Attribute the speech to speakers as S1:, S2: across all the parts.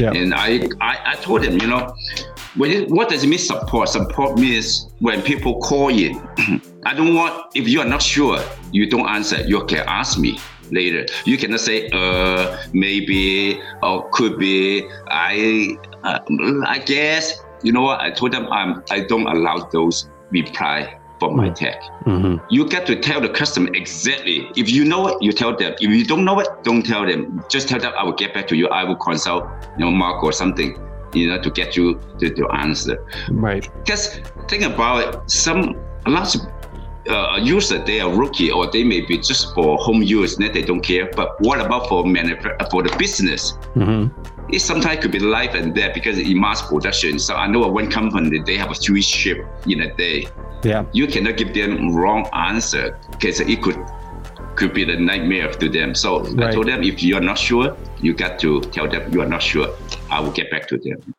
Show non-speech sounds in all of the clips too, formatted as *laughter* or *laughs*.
S1: Yeah.
S2: And I, I, I told him, you know, what does it mean support? Support means when people call you. *clears throat* I don't want, if you are not sure, you don't answer, you can ask me later. You cannot say, uh, maybe, or could be, I, uh, I guess. You know what? I told them I'm, I don't allow those reply for my tech.
S1: Mhm.
S2: You get to tell the customer exactly. If you know it, you tell them. If you don't know it, don't tell them. Just tell them I will get back to you. I will consult, you know, Mark or something, you know, to get you the, the answer.
S1: Right.
S2: Because think about it, some a lot of uh, user they are rookie or they may be just for home use, then they don't care. But what about for manufa- for the business?
S1: hmm
S2: It sometimes could be life and death because in mass production. So I know one company they have a three ship in a day
S1: Yeah.
S2: you cannot give them wrong answer because it could could be the nightmare to them. So I told them if you are not sure, you got to tell them you are not sure. I will get back to them.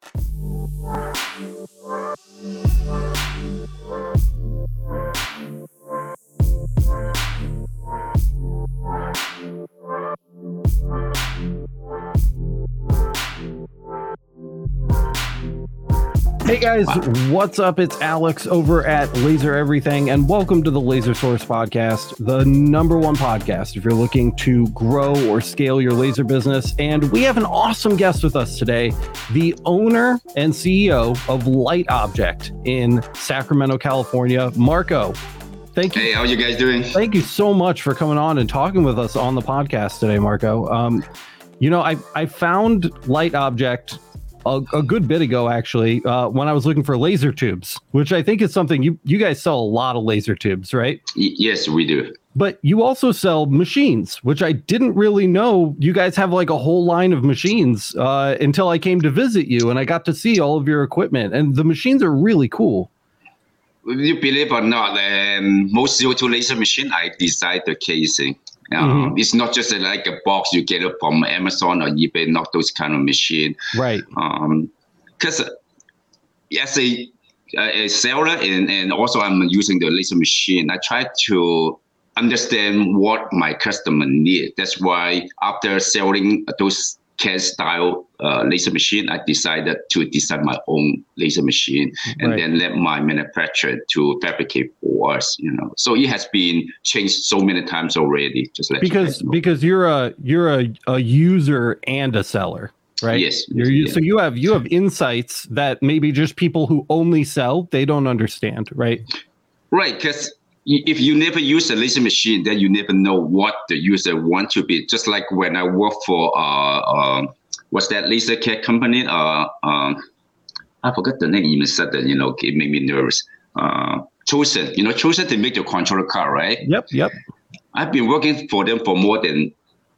S1: Hey guys, what's up? It's Alex over at Laser Everything, and welcome to the Laser Source Podcast, the number one podcast if you're looking to grow or scale your laser business. And we have an awesome guest with us today, the owner and CEO of Light Object in Sacramento, California, Marco. Thank you
S2: Hey, how you guys doing?
S1: thank you so much for coming on and talking with us on the podcast today, Marco. Um, you know, I I found Light Object a, a good bit ago, actually, uh, when I was looking for laser tubes, which I think is something you you guys sell a lot of laser tubes, right?
S2: Y- yes, we do.
S1: But you also sell machines, which I didn't really know. You guys have like a whole line of machines uh, until I came to visit you, and I got to see all of your equipment, and the machines are really cool.
S2: You believe or not, um, most CO2 laser machine, I design the casing. Um, It's not just like a box you get it from Amazon or eBay, not those kind of machine.
S1: Right.
S2: because as a, a seller and, and also I'm using the laser machine, I try to understand what my customer need. That's why after selling those CAD style uh, laser machine, I decided to design my own laser machine and
S1: Right.
S2: then let my manufacturer to fabricate for us. You know, so it has been changed so many times already. Just let
S1: because
S2: guys know.
S1: because you're a you're a, a user and a seller right
S2: Yes,
S1: you're,
S2: yeah.
S1: so you have you have insights that maybe just people who only sell they don't understand right
S2: Right, because if you never use a laser machine, then you never know what the user want to be. Just like when I work for uh, um what's that laser care company? Uh, um, I forgot the name even said that, you know, it made me nervous. Uh, Chosen, you know, Chosen to make the controller card, right?
S1: yep yep
S2: I've been working for them for more than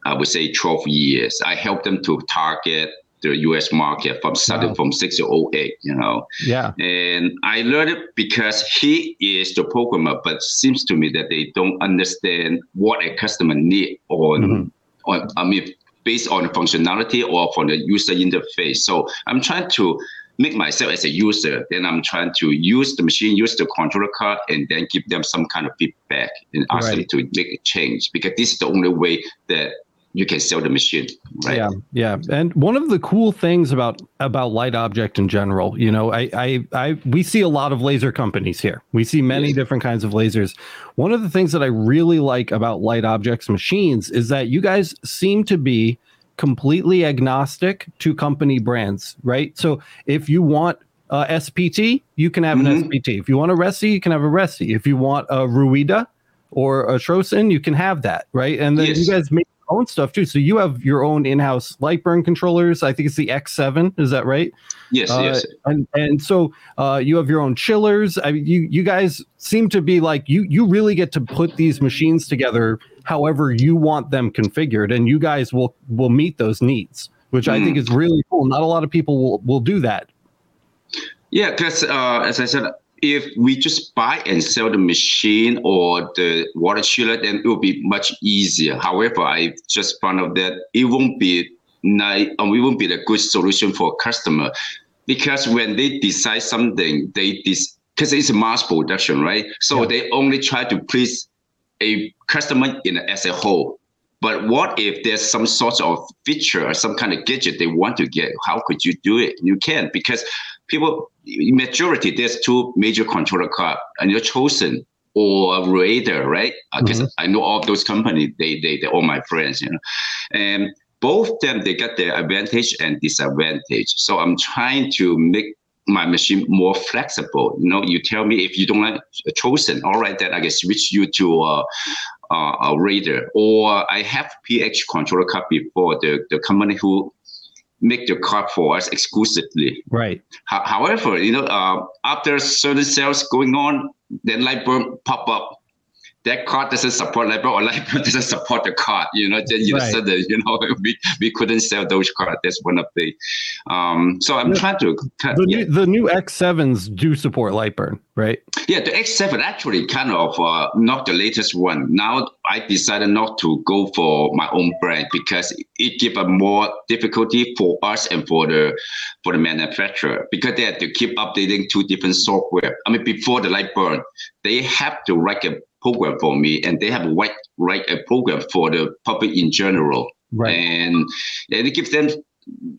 S2: I would say 12 years. I helped them to target the US market from starting
S1: Wow.
S2: from 6 to 08, you know.
S1: yeah
S2: And I learned it because he is the programmer, but seems to me that they don't understand what a customer need on,
S1: Mhm.
S2: on I mean, based on functionality or from the user interface. So I'm trying to make myself as a user, then I'm trying to use the machine, use the controller card, and then give them some kind of feedback and ask them to make a change because this is the only way that you can sell the machine, right?
S1: yeah yeah and one of the cool things about about light object in general you know i i, I we see a lot of laser companies here we see many
S2: Yes.
S1: different kinds of lasers one of the things that i really like about light objects machines is that you guys seem to be completely agnostic to company brands right so if you want uh, SPT, you can have an
S2: Mhm.
S1: SPT. If you want a Reci, you can have a Reci. If you want a Ruida or a Trocen, you can have that, right? And then
S2: Yes.
S1: you guys make own stuff too. So you have your own in-house Lightburn controllers. I think it's the X7. Is that right?
S2: Yes,
S1: Uh,
S2: yes.
S1: And and so uh, you have your own chillers. I mean, you you guys seem to be like you you really get to put these machines together however you want them configured, and you guys will will meet those needs, which I
S2: Mm.
S1: think is really cool. Not a lot of people will will do that.
S2: Yeah, because uh, as I said, if we just buy and sell the machine or the water chiller, then it will be much easier. However, I just found out that it won't be nice, um, it won't be the good solution for a customer because when they decide something, they dis because it's a mass production, right? So
S1: Yeah.
S2: they only try to please a customer in as a whole. But what if there's some sort of feature or some kind of gadget they want to get? How could you do it? You can't because people majority there's two major controller card and you're chosen or Raider, right? Because mm-hmm. I know all those companies, they, they, they're all my friends, you know. And both of them, they got their advantage and disadvantage. So I'm trying to make my machine more flexible. You know, you tell me if you don't like uh, chosen, all right, then I can switch you to a, a, a Raider. Or I have PH controller card before, the, the company who make the card for us exclusively.
S1: Right.
S2: however, you know, uh, after certain sales going on, then Lightburn pop up that card doesn't support Lightburn or Lightburn *laughs* doesn't support the card. You know, then you right. said that you know *laughs* we, we couldn't sell those cards. That's one of the. Um, so I'm trying to.
S1: Cut, the, yeah. new, the new X7s do support Lightburn, right?
S2: Yeah, the X7 actually kind of uh, not the latest one. Now I decided not to go for my own brand because it give a more difficulty for us and for the for the manufacturer because they have to keep updating two different software. I mean, before the Lightburn, they have to write a program for me, and they have write write a program for the public in general. Right. And, and it gives them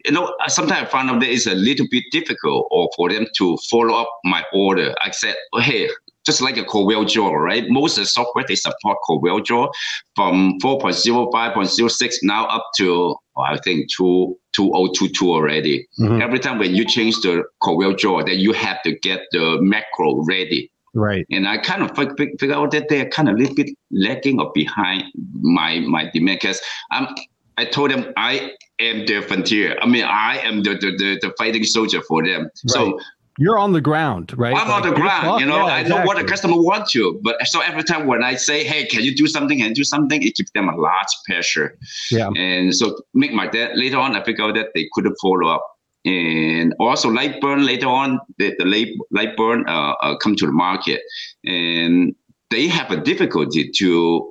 S2: you know, sometimes I find out that it's a little bit difficult or for them to follow up my order. I said, oh, hey, just like a Corel Draw, right? Most of the software they support Corel Draw from 4.0, 5.06 now up to oh, I think 2, 2022 already. Mm-hmm. Every time when you change the Corel Draw, then you have to get the macro ready.
S1: Right.
S2: And I kind of figure out that they're kind of a little bit lagging or behind my my demand because I'm um, I told them I am their frontier. I mean, I am the the, the, the fighting soldier for them. Right. So
S1: you're on the ground, right?
S2: I'm like, on the ground. You know, yeah, I exactly. know what the customer wants to. But so every time when I say, "Hey, can you do something?" and do something, it gives them a large pressure.
S1: Yeah.
S2: And so make my dad later on, I figured out that they couldn't follow up and also Lightburn later on the, the light, Lightburn uh, uh, come to the market. And they have a difficulty to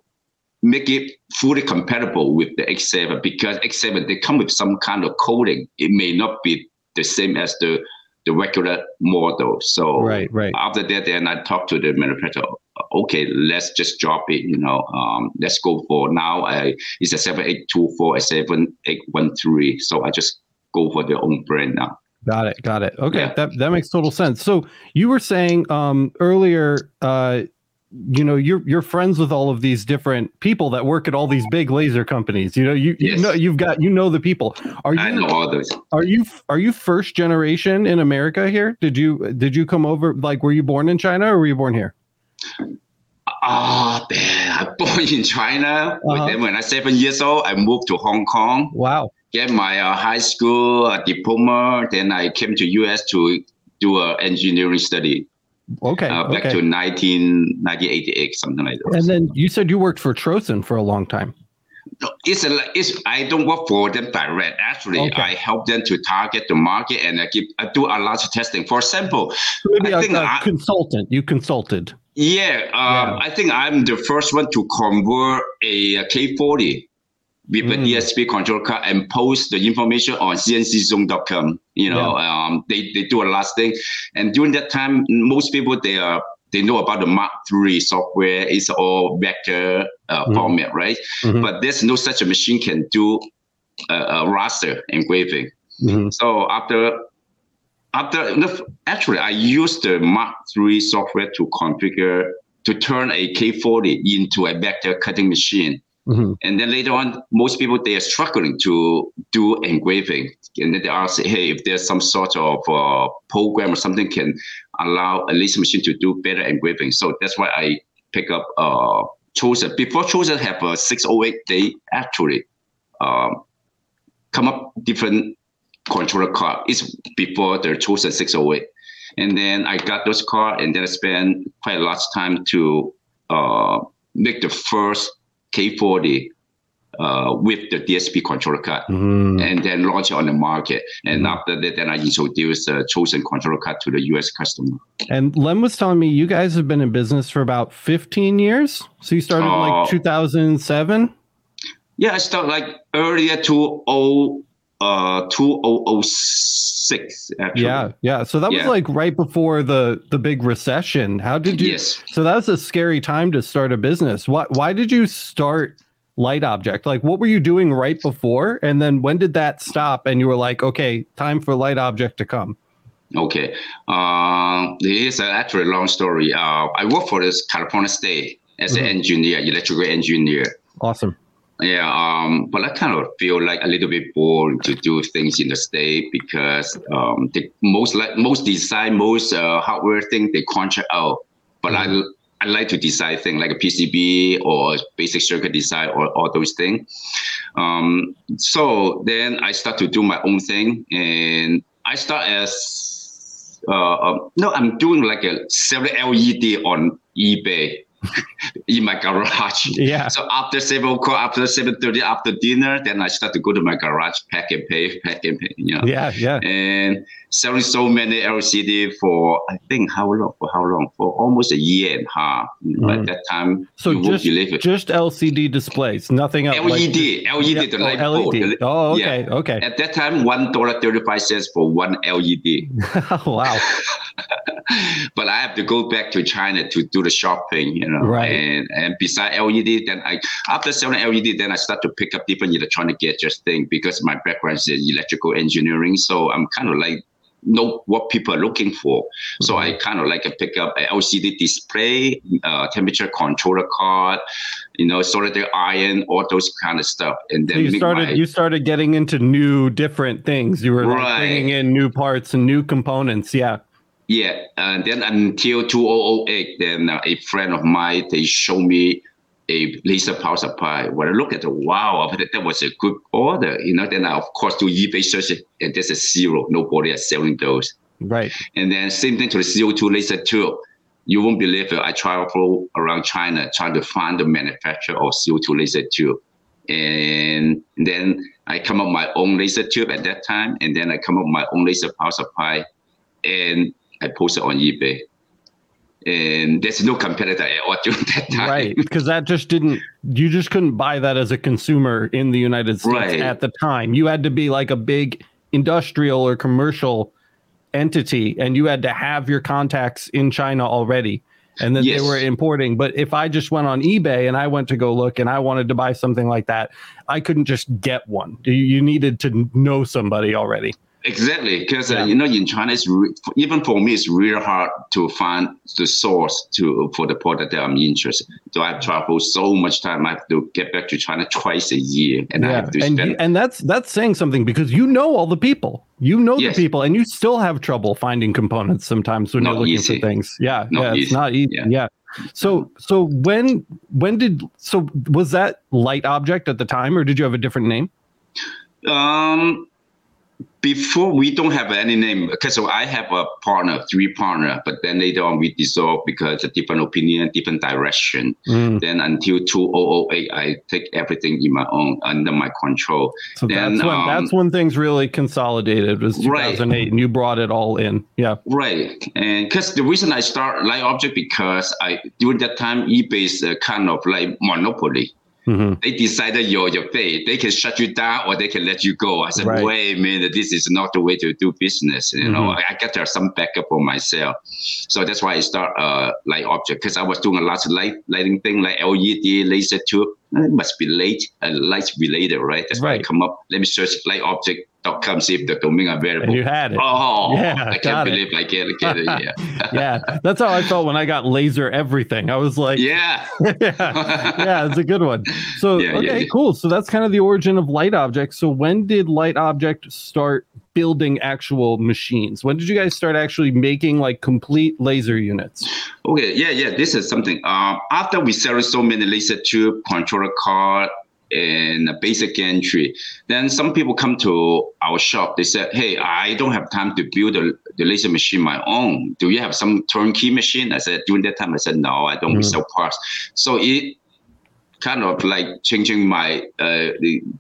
S2: make it fully compatible with the X7 because X7 they come with some kind of coding. It may not be the same as the the regular model. So
S1: right right.
S2: after that then I talked to the manufacturer. Okay let's just drop it you know um, let's go for now. I, it's a 7824 a 7813 so I just go for their own brand now.
S1: Got it. Got it. Okay, yeah. that that makes total sense. So you were saying um, earlier, uh, you know, you're you're friends with all of these different people that work at all these big laser companies. You know, you, yes. you know you've got you know the people. Are you? I
S2: know all those.
S1: Are you are you first generation in America here? Did you did you come over? Like, were you born in China or were you born here?
S2: Ah, oh, man, I born in China. Uh-huh. Then when I was seven years old, I moved to Hong Kong.
S1: Wow
S2: get my uh, high school uh, diploma. Then I came to US to do an engineering study.
S1: Okay.
S2: Uh, back
S1: okay.
S2: to 19, 1988, something like that.
S1: And then you said you worked for Trocen for a long time.
S2: It's a, it's I don't work for them direct. Actually, okay. I help them to target the market and I give I do a lot of testing. For example,
S1: so maybe I a, a I, consultant. You consulted.
S2: Yeah, um, yeah, I think I'm the first one to convert a K40 with mm. a DSP control card and post the information on cnczone.com. You know, yeah. um, they, they do a lot of things. And during that time, most people, they are they know about the Mark III software. It's all vector uh, mm. format, right? Mm-hmm. But there's no such a machine can do a, a raster engraving. Mm-hmm. So after after actually, I used the Mark III software to configure to turn a K40 into a vector cutting machine. Mm-hmm. And then later on, most people they are struggling to do engraving, and then they ask, "Hey, if there's some sort of uh, program or something can allow a laser machine to do better engraving." So that's why I pick up uh, Chosen. Before Chosen have a 608, they actually um, come up different controller card. It's before the Chosen 608, and then I got those card, and then I spent quite a lot of time to uh, make the first K40 uh, with the DSP controller card mm. and then launch it on the market. And mm. after that, then I introduced the chosen controller card to the US customer.
S1: And Lem was telling me you guys have been in business for about 15 years. So you started uh, like 2007?
S2: Yeah, I started like earlier to oh, uh 2006 actually.
S1: Yeah, yeah. So that yeah. was like right before the the big recession. How did you
S2: Yes.
S1: So that was a scary time to start a business. Why why did you start light object? Like, what were you doing right before? And then when did that stop? And you were like, okay, time for light object to come.
S2: Okay. Uh, this is actually a long story. Uh, I work for this California State as mm-hmm. an engineer, electrical engineer.
S1: Awesome.
S2: Yeah, um, but I kind of feel like a little bit bored to do things in the state because um, the most like most design, most uh, hardware thing they contract out. But mm-hmm. I I like to design things like a PCB or basic circuit design or all those things. Um, so then I start to do my own thing, and I start as uh, um, no, I'm doing like a seven LED on eBay in my garage.
S1: Yeah.
S2: So after seven o'clock, after seven thirty, after dinner, then I start to go to my garage, pack and pay, *laughs* pack and pay. You know.
S1: Yeah, yeah.
S2: And selling so many LCD for I think how long? For how long? For almost a year and a half. Mm. At that time,
S1: so just just LCD displays, nothing else.
S2: LED, like, LED, yeah, the light
S1: oh, LED. Oh, okay, yeah. okay.
S2: At that time, one dollar thirty five cents for one LED. *laughs*
S1: wow.
S2: Have to go back to China to do the shopping, you know.
S1: Right.
S2: And and beside LED, then I after selling LED, then I start to pick up different electronic gadgets thing because my background is electrical engineering. So I'm kind of like know what people are looking for. Mm-hmm. So I kind of like to pick up an LCD display, uh, temperature controller card, you know, solder iron, all those kind of stuff. And then
S1: so you started my, you started getting into new different things. You were right. bringing in new parts and new components. Yeah.
S2: Yeah, and then until 2008, then uh, a friend of mine they showed me a laser power supply. When I look at it, wow, that was a good order. You know, then I of course do eBay search and there's a zero. Nobody is selling those.
S1: Right.
S2: And then same thing to the CO2 laser too. You won't believe it. I travel around China trying to find the manufacturer of CO2 laser tube. And then I come up with my own laser tube at that time. And then I come up with my own laser power supply. And I post it on eBay. And there's no competitor at all *laughs* during that time.
S1: Right. Because that just didn't, you just couldn't buy that as a consumer in the United States right. at the time. You had to be like a big industrial or commercial entity and you had to have your contacts in China already and then yes. they were importing. But if I just went on eBay and I went to go look and I wanted to buy something like that, I couldn't just get one. You needed to know somebody already.
S2: Exactly, because uh, yeah. uh, you know in China, it's re- even for me, it's really hard to find the source to for the product that I'm interested. So I've traveled so much time. I have to get back to China twice a year, and yeah. I have to
S1: and,
S2: spend.
S1: and that's that's saying something because you know all the people, you know yes. the people, and you still have trouble finding components sometimes when not you're looking easy. for things. Yeah, not yeah, easy. it's not easy. Yeah. yeah. So so when when did so was that light object at the time, or did you have a different name?
S2: Um before we don't have any name because I have a partner, three partner, but then later on we dissolve because a different opinion, different direction. Mm. Then until 2008, I take everything in my own under my control.
S1: So
S2: then
S1: that's when, um, that's when things really consolidated was 2008 right. and you brought it all in. Yeah.
S2: Right. And because the reason I start Light Object because I during that time eBay is kind of like monopoly. Mm-hmm. They decided your your fate. They can shut you down or they can let you go. I said, right. wait a minute, this is not the way to do business. You mm-hmm. know, I, got to some backup for myself. So that's why I start uh light object because I was doing a lot of light lighting thing like LED, laser tube. It must be late, uh, light related, right? That's right. why I come up. Let me search light object dot com see if the domain available.
S1: And you had it.
S2: Oh, yeah, I can't believe it. I get it. Get it. Yeah. *laughs*
S1: yeah, that's how I felt when I got laser everything. I was like,
S2: yeah, *laughs*
S1: yeah, yeah, it's a good one. So yeah, okay, yeah, cool. So that's kind of the origin of light object. So when did light object start building actual machines? When did you guys start actually making like complete laser units?
S2: Okay, yeah, yeah. This is something. Um, after we sell so many laser tube controller card and a basic entry. Then some people come to our shop. They said, "Hey, I don't have time to build a, the laser machine my own. Do you have some turnkey machine?" I said, during that time, I said, "No, I don't mm. sell parts." So it kind of like changing my uh,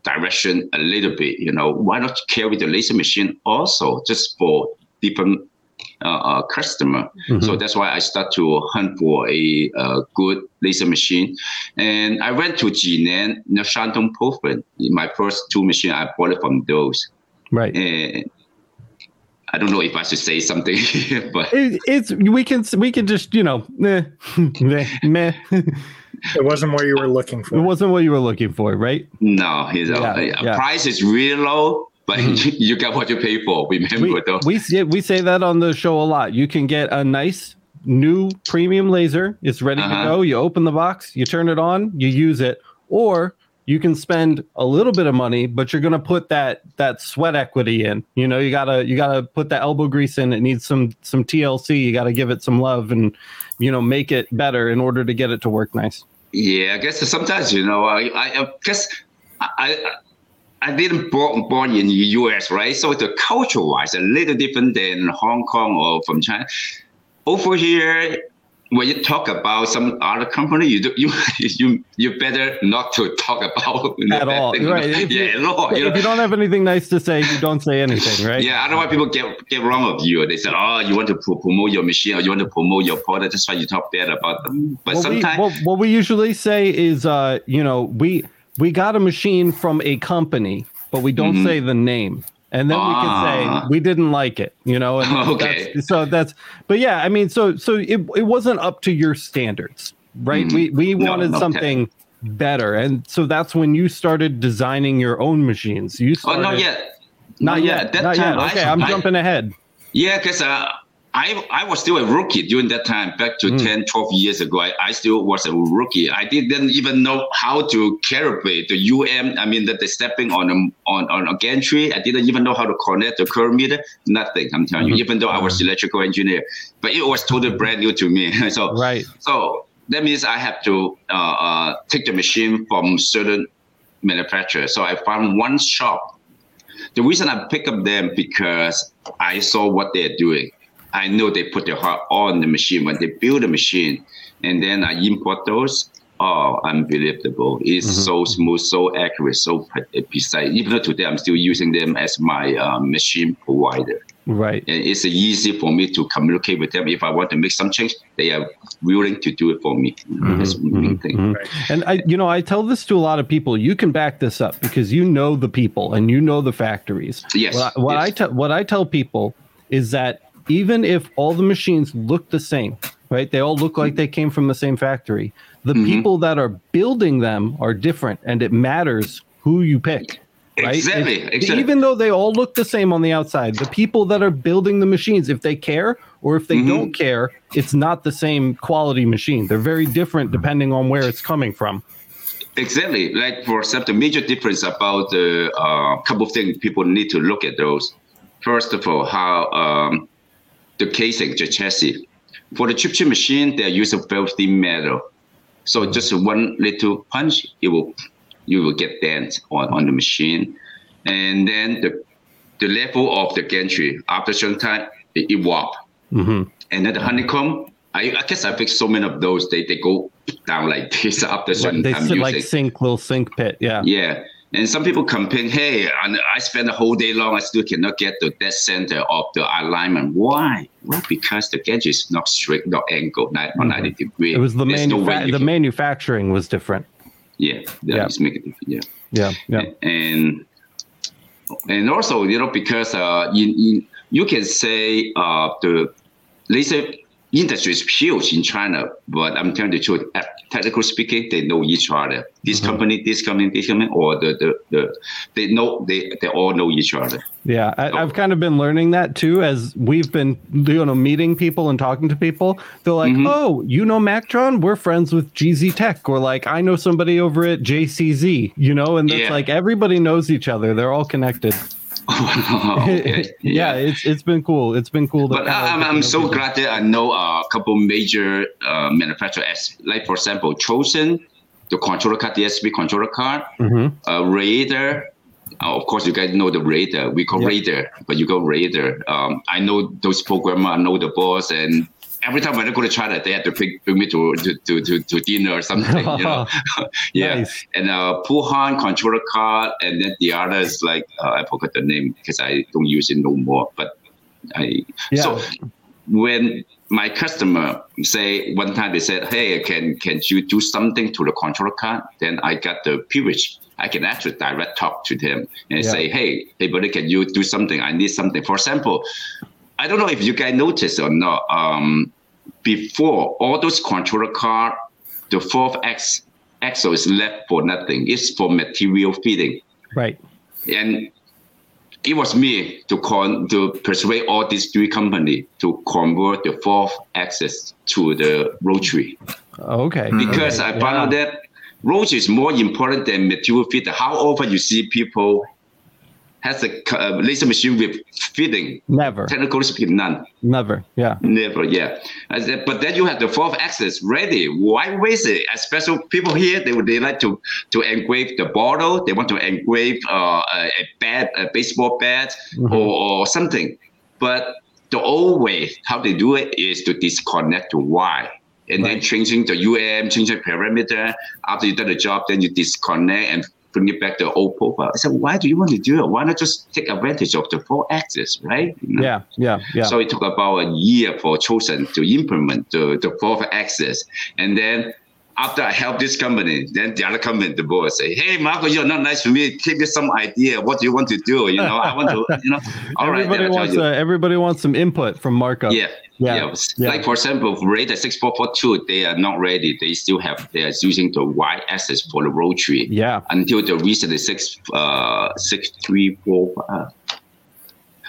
S2: direction a little bit. You know, why not carry the laser machine also just for different uh, customer. Mm-hmm. So that's why I start to hunt for a, a, good laser machine. And I went to Jinan, you know, Shandong Province. My first two machines, I bought it from those.
S1: Right.
S2: And I don't know if I should say something, *laughs* but
S1: it, it's we can we can just you know meh *laughs* meh. meh.
S3: it wasn't what you were looking for.
S1: It wasn't what you were looking for, right?
S2: No, his
S1: Yeah,
S2: uh,
S1: yeah.
S2: price is really low, but
S1: Mhm. *laughs*
S2: you get what you pay for. Remember
S1: We,
S2: though.
S1: we say- we say that on the show a lot. You can get a nice new premium laser. It's ready to
S2: Uh-huh.
S1: go. You open the box, you turn it on, you use it, or you can spend a little bit of money, but you're gonna put that that sweat equity in. You know, you gotta you gotta put the elbow grease in. It needs some some TLC. You gotta give it some love and you know make it better in order to get it to work nice.
S2: Yeah, I guess sometimes you know, I, I, I guess I, I, I didn't born born in the U.S. right, so the culture wise a little different than Hong Kong or from China. Over here, when you talk about some other company, you do, you *laughs* you you better not to talk about
S1: At all,
S2: thing, you
S1: right. If you-
S2: yeah, no, you
S1: if you don't have anything nice to say, you don't say anything, right?
S2: Yeah, I don't otherwise people get get wrong of you. They said, "Oh, you want to promote your machine or you want to promote your product. That's why you talk bad about them." But
S1: what we,
S2: sometimes,
S1: what, what we usually say is uh you know we we got a machine from a company but we don't
S2: Mhm.
S1: say the name and then we can
S2: Ah.
S1: say we didn't like it you know and *laughs* that's-
S2: Okay.
S1: so that's but yeah i mean so so it, it wasn't up to your standards right
S2: Mhm.
S1: we we
S2: No,
S1: wanted
S2: okay.
S1: something better and so that's when you started designing your own machines you started, oh,
S2: not yet.
S1: not yet
S2: That
S1: not
S2: time,
S1: yet okay i'm
S2: I-
S1: jumping ahead
S2: Yeah, because uh, I I was still a rookie during that time, back to
S1: Mm.
S2: 10, 12 years ago. I, I still was a rookie. I didn't even know how to calibrate the UM. I mean, that the stepping on a, on on a gantry. I didn't even know how to connect the curve meter. Nothing. I'm telling
S1: Mhm.
S2: you. Even though I was electrical engineer, but it was totally brand new to me. *laughs* so
S1: right
S2: so that means I have to uh, uh, take the machine from certain manufacturer. So I found one shop. The reason I pick up them because I saw what they're doing. I know they put their heart on the machine when they build the machine, and then I import those. Oh, unbelievable! It's
S1: Mhm.
S2: so smooth, so accurate, so precise. Even though today I'm still using them as my uh, machine provider
S1: right
S2: and it's easy for me to communicate with them. If I want to make some change, they are willing to do it for me. That's the main thing.
S1: Mhm. And I, you know, I tell this to a lot of people. You can back this up because you know the people and you know the factories.
S2: Yes.
S1: What I, what
S2: yes.
S1: I tell what I tell people is that even if all the machines look the same, right? They all look like they came from the same factory. The
S2: Mhm.
S1: people that are building them are different, and it matters who you pick. Right?
S2: Exactly.
S1: If-
S2: exactly.
S1: Even though they all look the same on the outside, the people that are building the machines, if they care or if they
S2: Mhm.
S1: don't care, it's not the same quality machine. They're very different depending on where it's coming from.
S2: Exactly. Like for example, the major difference about the uh, couple of things people need to look at those. First of all, how um, the casing, the chassis. For the chip chip machine, they use a very thin metal. So just one little punch, it will you will get dent on, on the machine. And then the the level of the gantry after some time it, it warp.
S1: hmm
S2: And then the honeycomb, I, I guess I fixed so many of those, they, they go down like this *laughs* after a certain
S1: They
S2: time
S1: sit like
S2: using.
S1: sink, little sink pit. Yeah.
S2: Yeah. And some people complain, hey, I spend the whole day long, I still cannot get the dead center of the alignment. Why? Well, because the gauge is not straight, not angled, not, not 90 degree.
S1: Mm-hmm. It was the,
S2: There's no way
S1: manufa-
S2: you
S1: the
S2: can-
S1: manufacturing was different.
S2: Yeah,
S1: Yeah.
S2: it. Yeah.
S1: Yeah. Yeah.
S2: And and also, you know, because uh, in, in, you can say uh, the laser industry is huge in China, but I'm telling the truth, uh, technically speaking, they know each other. This
S1: Mhm.
S2: company, this company, this company, or the, the, the they know they, they all know each other.
S1: Yeah, I. I've kind of been learning that too as we've been, you know, meeting people and talking to people. They're like,
S2: Mhm.
S1: "Oh, you know Mactron? We're friends with GZ Tech," or like, "I know somebody over at JCZ," you know, and it's
S2: Yeah.
S1: like everybody knows each other. They're all connected. *laughs*
S2: okay. *laughs*
S1: yeah, it's it's been cool. It's been cool.
S2: But I- I'm, I'm so glad that I know a couple major uh, manufacturers, like for example, Chosen, the controller card, the DSP controller card,
S1: Mhm.
S2: uh, Raider. Uh, of course, you guys know the Raider. We call
S1: Yeah.
S2: Raider, but you go Raider. Um, I know those programmer. I know the boss, and every time when I go to China, they have to bring, bring me to, to, to, to, to dinner or something. You know? *laughs* *laughs* yeah.
S1: Nice.
S2: And uh, Puhan controller card, and then the other is like uh, I forgot the name because I don't use it no more. But I
S1: Yeah.
S2: so when my customer say one time they said, "Hey, can can you do something to the controller card?" Then I got the privilege. I can actually direct talk to them and
S1: Yeah.
S2: say, "Hey, hey, buddy, can you do something? I need something." For example, I don't know if you guys noticed or not. Um, before all those controller card, the fourth X axle is left for nothing. It's for material feeding.
S1: Right.
S2: And it was me to con to persuade all these three companies to convert the fourth axis to the rotary.
S1: Okay.
S2: Because
S1: okay.
S2: I found yeah. out that rotary is more important than material feeder. How often you see people has a uh, laser machine with feeding?
S1: Never.
S2: Technically speaking, none.
S1: Never. Yeah.
S2: Never. Yeah. Said, but then you have the fourth axis ready. Why waste it? Especially people here, they would they like to to engrave the bottle. They want to engrave uh, a bat, a baseball bat, mm-hmm. or, or something. But the old way, how they do it, is to disconnect the wire and right. then changing the UM, changing the parameter. After you done the job, then you disconnect and bring it back to old profile. I said, why do you want to do it? Why not just take advantage of the four axis, right?
S1: You know? Yeah, yeah, yeah.
S2: So it took about a year for Chosen to implement the, the fourth axis. And then after I help this company, then the other company, the boss say, "Hey, Marco, you're not nice to me. Give me some idea. What do you want to do? You know, I want to, you know, *laughs*
S1: all everybody right, wants uh, everybody wants some input from Marco.
S2: Yeah, yeah. yeah. yeah. Like for example, Radar six four four two, they are not ready. They still have they are using the Y axis for the rotary.
S1: Yeah.
S2: Until the recent six uh six three four. Uh,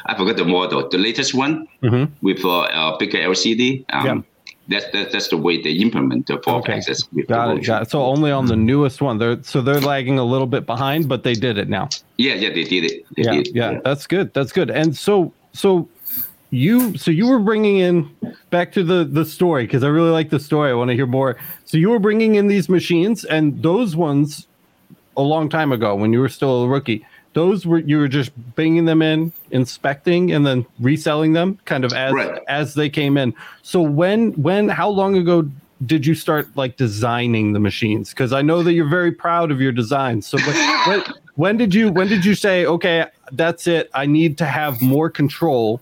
S2: I forgot the model. The latest one mm-hmm. with uh, a bigger LCD. Um, yeah that's that, that's the way they implement the fourth okay. axis.
S1: Got it, got it. So only on the newest one, they're so they're lagging a little bit behind, but they did it now.
S2: Yeah, yeah, they did it. They
S1: yeah,
S2: did
S1: yeah, yeah, that's good. That's good. And so so you so you were bringing in back to the the story because I really like the story. I want to hear more. So you were bringing in these machines, and those ones a long time ago when you were still a rookie those were you were just bringing them in inspecting and then reselling them kind of as right. as they came in. So when when how long ago did you start like designing the machines? Because i know that you're very proud of your designs so when, *laughs* when, when did you when did you say okay that's it. I need to have more control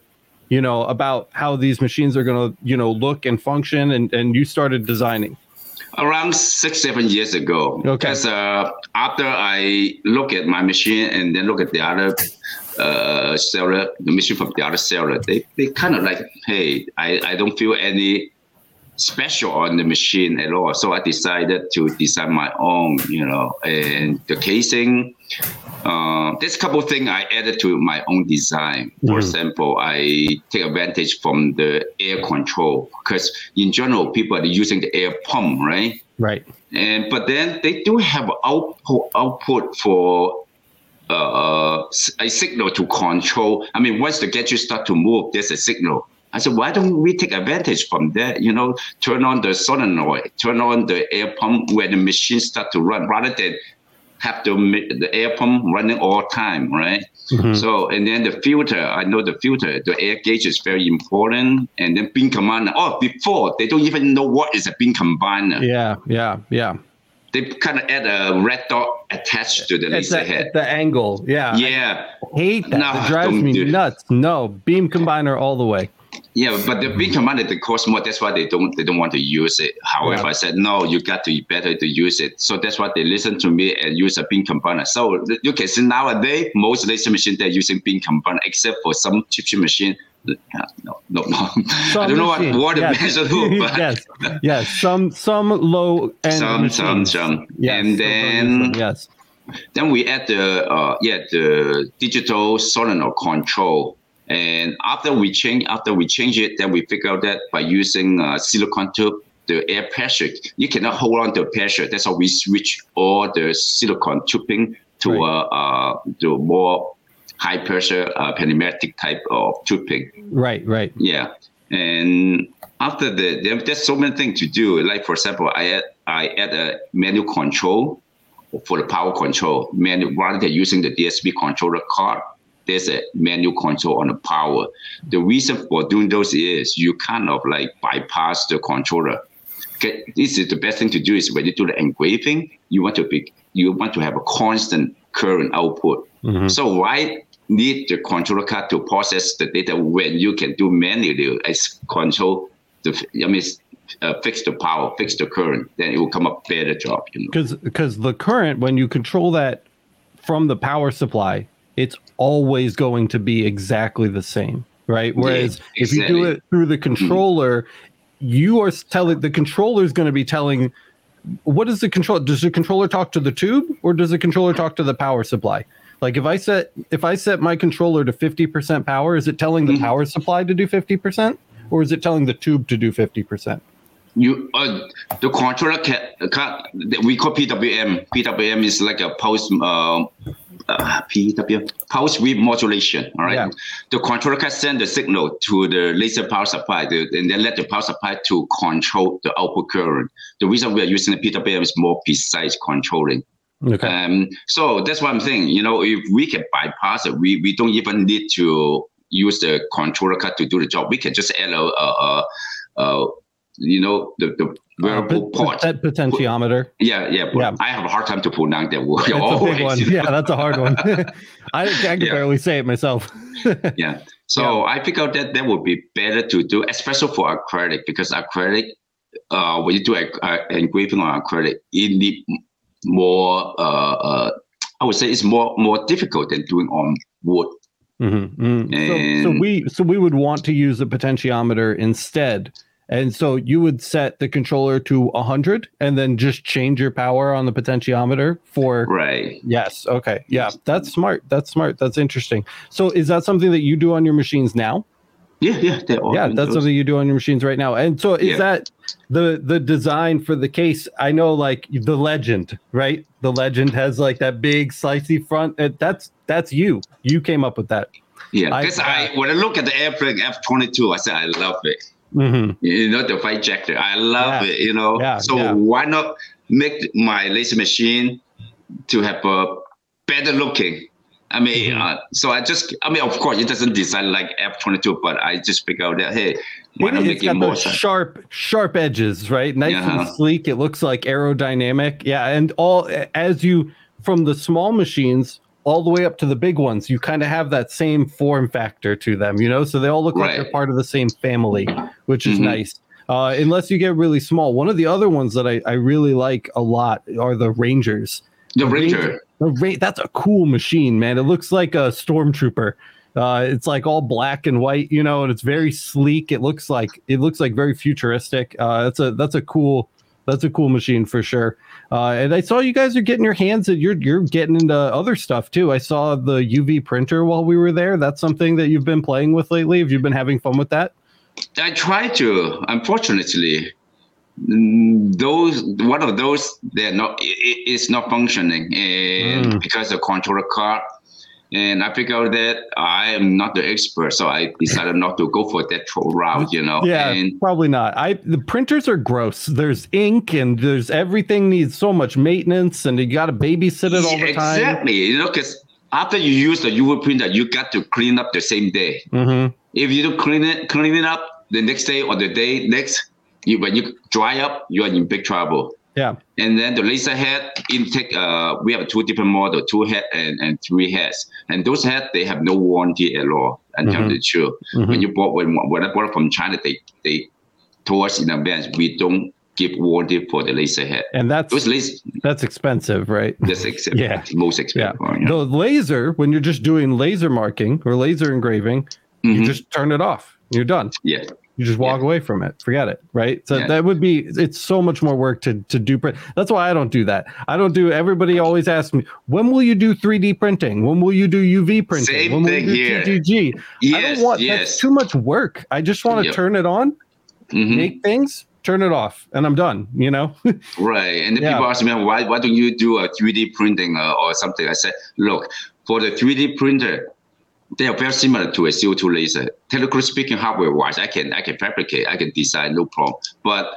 S1: you know about how these machines are going to you know look and function and and you started designing
S2: around six seven years ago.
S1: Okay.
S2: Because uh, after i look at my machine and then look at the other uh, seller the machine from the other seller they, they kind of like hey I, I don't feel any special on the machine at all so i decided to design my own you know and the casing uh, there's a couple of things I added to my own design. For mm-hmm. example, I take advantage from the air control because in general people are using the air pump, right?
S1: Right.
S2: And but then they do have output output for uh, a signal to control. I mean, once the gadget start to move, there's a signal. I said, why don't we take advantage from that? You know, turn on the solenoid, turn on the air pump when the machine start to run, rather than have the the air pump running all time, right? Mm-hmm. So and then the filter, I know the filter, the air gauge is very important. And then beam combiner. Oh, before they don't even know what is a beam combiner.
S1: Yeah, yeah, yeah.
S2: They kind of add a red dot attached to the laser the, head.
S1: The angle, yeah.
S2: Yeah.
S1: I hate that. No, it drives me nuts. No, beam combiner all the way.
S2: Yeah, but the beam combiner they cost more. That's why they don't they don't want to use it. However, yeah. I said no, you got to be better to use it. So that's why they listen to me and use a beam combiner. So you can see nowadays most laser machine they're using beam combiner, except for some chip machine. No, no, no. I don't know what what yes. measure who, but
S1: yes, yes, some some low end
S2: some machines. some some, yes, and then
S1: yes,
S2: then we add the uh, yeah the digital solenoid control and after we change, after we change it, then we figure out that by using uh, silicone tube, the air pressure, you cannot hold on to pressure. That's how we switch all the silicone tubing to right. uh, uh, to more high pressure uh, pneumatic type of tubing.
S1: Right, right.
S2: Yeah, and after the there's so many things to do. Like for example, I add I add a manual control for the power control. Manual rather than using the DSP controller card there's a manual control on the power. The reason for doing those is you kind of like bypass the controller. Okay, this is the best thing to do is when you do the engraving, you want to be you want to have a constant current output. Mm-hmm. So why need the controller card to process the data when you can do manually as control the I mean uh, fix the power, fix the current, then it will come up better job. You know,
S1: because because the current when you control that from the power supply, it's always going to be exactly the same, right? Whereas yeah, exactly. if you do it through the controller, mm-hmm. you are telling the controller is going to be telling what is the control? Does the controller talk to the tube, or does the controller talk to the power supply? Like if I set if I set my controller to fifty percent power, is it telling the
S2: Mhm.
S1: power supply to do fifty percent, or is it telling the tube to do fifty percent?
S2: You uh, the controller can, can we call PWM. PWM is like a pulse uh, uh, PWM pulse width modulation. All right.
S1: Yeah.
S2: The controller can send the signal to the laser power supply, the, and then let the power supply to control the output current. The reason we are using the PWM is more precise controlling.
S1: Okay.
S2: Um, so that's what I'm saying. You know, if we can bypass it, we, we don't even need to use the controller card to do the job. We can just add a, a, a, a you know, the, the wearable
S1: Uh. That potentiometer.
S2: Yeah, yeah,
S1: Yeah.
S2: I have a hard time to pronounce that word.
S1: That's a *laughs* big one.
S2: you know?
S1: Yeah, that's a hard one. *laughs* *laughs* I, I can
S2: Yeah.
S1: barely say it myself.
S2: yeah. So I figured that that would be better to do, especially for acrylic, because acrylic, uh, when you do a, a engraving on acrylic, it need more. Uh, uh, I would say it's more more difficult than doing on wood.
S1: Mhm, mhm. So, so we so we would want to use a potentiometer instead. And so you would set the controller to 100 and then just change your power on the potentiometer for
S2: Right.
S1: Yes, okay. Yeah, that's smart. That's smart. That's interesting. So is that something that you do on your machines now?
S2: Yeah, yeah.
S1: yeah, that's
S2: those.
S1: something you do on your machines right now. And so is
S2: Yeah.
S1: that the the design for the case? I know like the legend, right? The legend has like that big slicey front. Uh, That's that's you. You came up with that.
S2: Yeah,
S1: I-
S2: because I, when I look at the airplane F twenty two, I said I love it.
S1: Hmm
S2: You know the fight jacket, I love
S1: Yeah.
S2: it. You know,
S1: Yeah,
S2: so
S1: yeah.
S2: why not make my laser machine to have a better looking? I mean,
S1: Mhm.
S2: uh, so I just, I mean, of course, it doesn't design like F twenty two, but I just figure out that hey, why
S1: It,
S2: not make it more?
S1: sharp, sharp edges, right? Nice and sleek. It looks like aerodynamic. Yeah, and all as you from the small machines all the way up to the big ones, you kind of have that same form factor to them, you know. So they all look like they're part of the same family, which is
S2: Mhm.
S1: nice. Uh, unless you get really small. One of the other ones that I, I really like a lot are the Rangers.
S2: The Ranger.
S1: The Ra- that's a cool machine, man. It looks like a stormtrooper. Uh, it's like all black and white, you know, and it's very sleek. It looks like it looks like very futuristic. Uh, that's a that's a cool that's a cool machine for sure. Uh, and I saw you guys are getting your hands and you're you're getting into other stuff too. I saw the UV printer while we were there. That's something that you've been playing with lately. Have you been having fun with that?
S2: I try to. Unfortunately, mm, those one of those they're not. It, it- it's not functioning, and
S1: Mm.
S2: because the controller card. And I figured out that I am not the expert, so I decided not to go for that route. You know.
S1: Yeah,
S2: And
S1: probably not. I the printers are gross. There's ink and there's everything needs so much maintenance, and you got to babysit it all the time.
S2: exactly. You know, because after you use the UV printer, you got to clean up the same day.
S1: hmm
S2: If you don't clean it, clean it up the next day or the day next, you when you dry up, you are in big trouble.
S1: Yeah.
S2: And then the laser head intake, uh, we have two different models, two head and, and three heads. And those heads, they have no warranty at all. And tell
S1: Mhm.
S2: the truth,
S1: Mhm.
S2: when you bought when, when I bought from China, they they told us in advance we don't give warranty for the laser head.
S1: And that's
S2: Those laser,
S1: that's expensive, right?
S2: that's except, *laughs*
S1: Yeah.
S2: most
S1: Yeah.
S2: expensive. one, yeah.
S1: The laser, when you're just doing laser marking or laser engraving, you
S2: Mhm.
S1: just turn it off. You're done.
S2: yeah.
S1: You just walk
S2: Yeah.
S1: away from it. Forget it. Right. So
S2: Yeah.
S1: that would be it's so much more work to to do print. That's why I don't do that. I don't do everybody always asks me, when will you do 3D printing? When will you do UV printing?
S2: Same
S1: when will
S2: thing
S1: you do
S2: here.
S1: TGG?
S2: Yes.
S1: I don't want
S2: yes.
S1: that's too much work. I just want to
S2: Yep.
S1: turn it on,
S2: Mhm.
S1: make things, turn it off, and I'm done, you know? *laughs*
S2: Right. And then
S1: Yeah.
S2: people ask me, why, why don't you do a 3D printing uh, or something? I said, look, for the 3D printer, they are very similar to a CO2 laser. Technically speaking, hardware wise, I can I can fabricate, I can design, no problem. But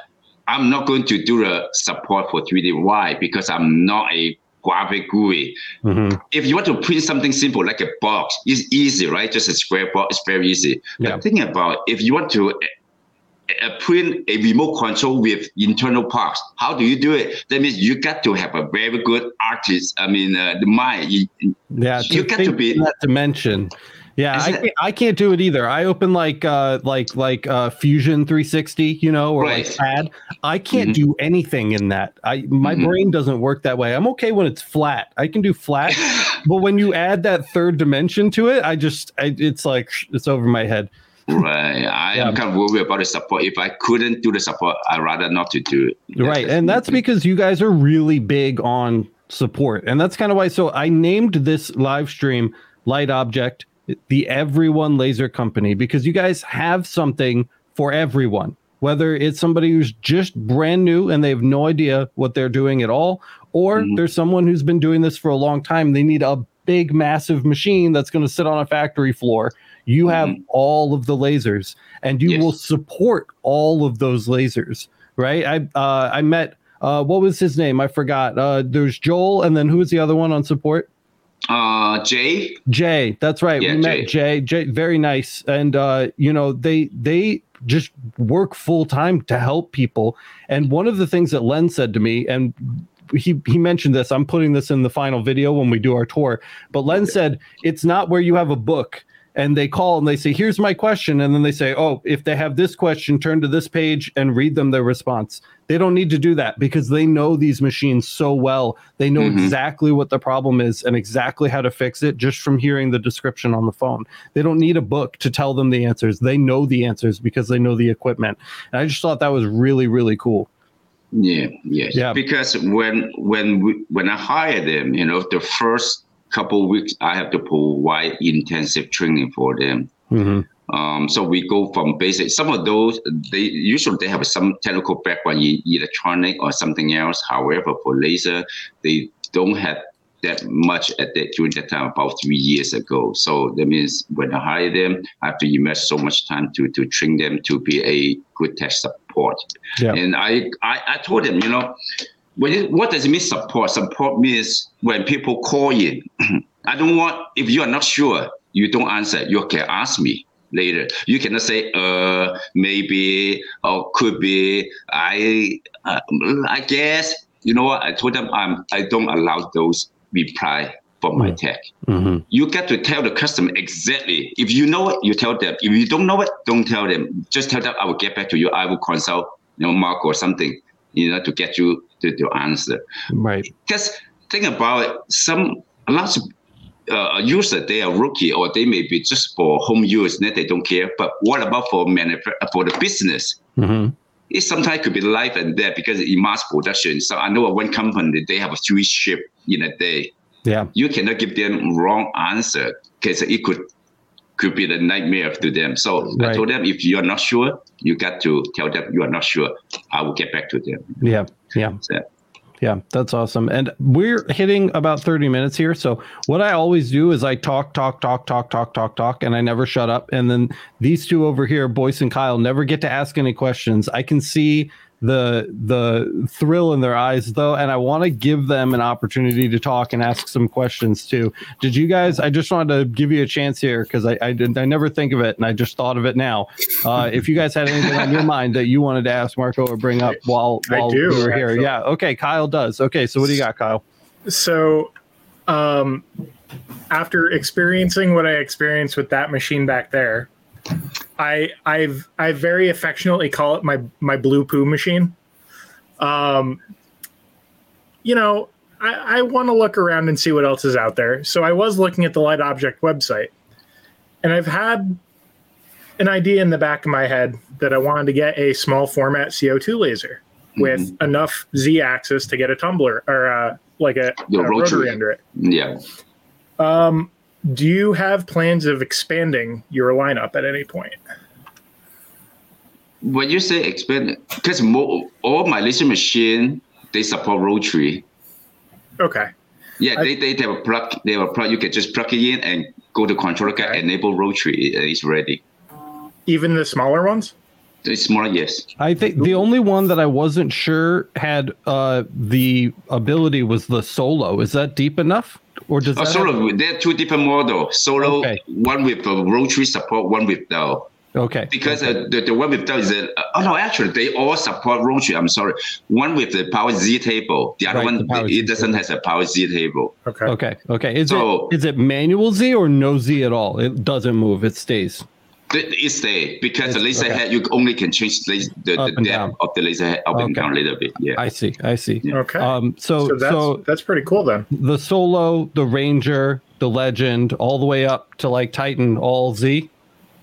S2: I'm not going to do the support for 3D. Why? Because I'm not a graphic GUI.
S1: Mhm.
S2: If you want to print something simple like a box, it's easy, right? Just a square box, it's very easy.
S1: Yeah.
S2: But think about if you want to print a remote control with internal parts. How do you do it? That means you got to have a very good artist. I mean, uh, the mind.
S1: Yeah,
S2: You got to be-
S1: in that dimension. Yeah,
S2: Is
S1: I can't, I can't do it either. I open like uh like like uh Fusion 360, you know, or like
S2: Right.
S1: CAD. I can't
S2: Mhm.
S1: do anything in that. I my
S2: Mhm.
S1: brain doesn't work that way. I'm okay when it's flat. I can do flat, *laughs* but when you add that third dimension to it, I just I, it's like it's over my head.
S2: Right. I yeah. am kind of worried about the support. If I couldn't do the support, I'd rather not to do it.
S1: Right. and that's because you guys are really big on support. And that's kind of why. So I named this live stream Light Object, the Everyone Laser Company, because you guys have something for everyone. Whether it's somebody who's just brand new and they have no idea what they're doing at all, or mm-hmm. there's someone who's been doing this for a long time. They need a big, massive machine that's going to sit on a factory floor you have mm-hmm. all of the lasers and you yes. will support all of those lasers right? I uh, i met uh, what was his name? I forgot. Uh, there's joel and then who was the other one on support?
S2: Uh jay?
S1: Jay. That's right. Yeah, we met jay. jay. Very nice. And uh you know they they just work full time to help people. And one of the things that len said to me and he he mentioned this i'm putting this in the final video when we do our tour but len said it's not where you have a book and they call and they say, "Here's my question," and then they say, "Oh, if they have this question, turn to this page and read them their response." They don't need to do that because they know these machines so well. They know mm-hmm. exactly what the problem is and exactly how to fix it just from hearing the description on the phone. They don't need a book to tell them the answers. They know the answers because they know the equipment. And I just thought that was really really cool.
S2: Yeah, yeah. Yeah. Because when when we, when I hire them, you know, the first couple weeks, I have to provide intensive training for them. Mm-hmm. Um, so we go from basic. Some of those they usually they have some technical background in electronic or something else. However, for laser, they don't have that much at that during that time about three years ago. So that means when I hire them, I have to invest so much time to to train them to be a good tech support. Yeah. And I, I I told them, you know, when what does it mean support? Support means when people call in. *clears throat* I don't want if you are not sure, you don't answer. You can ask me later. You cannot say uh maybe or could be. I uh, I guess you know what I told them. I'm I don't allow those reply from my mm. tech. Mm-hmm. You get to tell the customer exactly. If you know it, you tell them. If you don't know it, don't tell them. Just tell them I will get back to you. I will consult you know Mark or something you know to get you to, to answer.
S1: Right.
S2: Because think about it, some a lot of uh, user they are rookie or they may be just for home use, that they don't care. But what about for manufa- for the business? Mm-hmm. It sometimes could be life and death because in mass production. So I know one company they have a three ship in a day.
S1: Yeah,
S2: you cannot give them wrong answer because it could could be the nightmare to them. So right. I told them if you are not sure, you got to tell them you are not sure. I will get back to them.
S1: Yeah, yeah. So, yeah, that's awesome. And we're hitting about 30 minutes here. So what I always do is I talk, talk, talk, talk, talk, talk, talk, and I never shut up. And then these two over here, Boyce and Kyle, never get to ask any questions. I can see the the thrill in their eyes though and i want to give them an opportunity to talk and ask some questions too. Did you guys i just wanted to give you a chance here because I, I did i never think of it and i just thought of it now. Uh, if you guys had anything on your *laughs* mind that you wanted to ask marco or bring up while while do, we were here. actually. yeah okay kyle does. Okay so what do you got kyle?
S3: So um after experiencing what i experienced with that machine back there I I've I very affectionately call it my my blue poo machine. Um, you know, I, I want to look around and see what else is out there. So I was looking at the Light Object website, and I've had an idea in the back of my head that I wanted to get a small format CO2 laser mm-hmm. with enough Z axis to get a tumbler or uh, like a, a rotary. rotary under it.
S2: Yeah.
S3: Um, do you have plans of expanding your lineup at any point?
S2: When you say expand, because all my laser machine they support rotary.
S3: Okay.
S2: Yeah, I, they, they have a plug. They have a plug. You can just plug it in and go to controller, okay. enable rotary. It's ready.
S3: Even the smaller ones.
S2: The smaller, yes.
S1: I think the only one that I wasn't sure had uh, the ability was the solo. Is that deep enough? or does
S2: uh, solo? Have... There are two different models. Solo, okay. one with a rotary support, one without.
S1: Okay.
S2: Because
S1: okay.
S2: Uh, the, the one without is a, uh, oh no, actually they all support rotary. I'm sorry. One with the power Z table, the other right, one the it doesn't has a power Z table.
S1: Okay. Okay. Okay. Is so, it is it manual Z or no Z at all? It doesn't move. It stays.
S2: It there because it's, the laser okay. head you only can change the, the, the depth down. of the laser head up okay. and down a little bit. Yeah. I
S1: see. I see.
S3: Yeah. Okay.
S1: Um. So so
S3: that's,
S1: so
S3: that's pretty cool then.
S1: The solo, the ranger, the legend, all the way up to like Titan, all Z.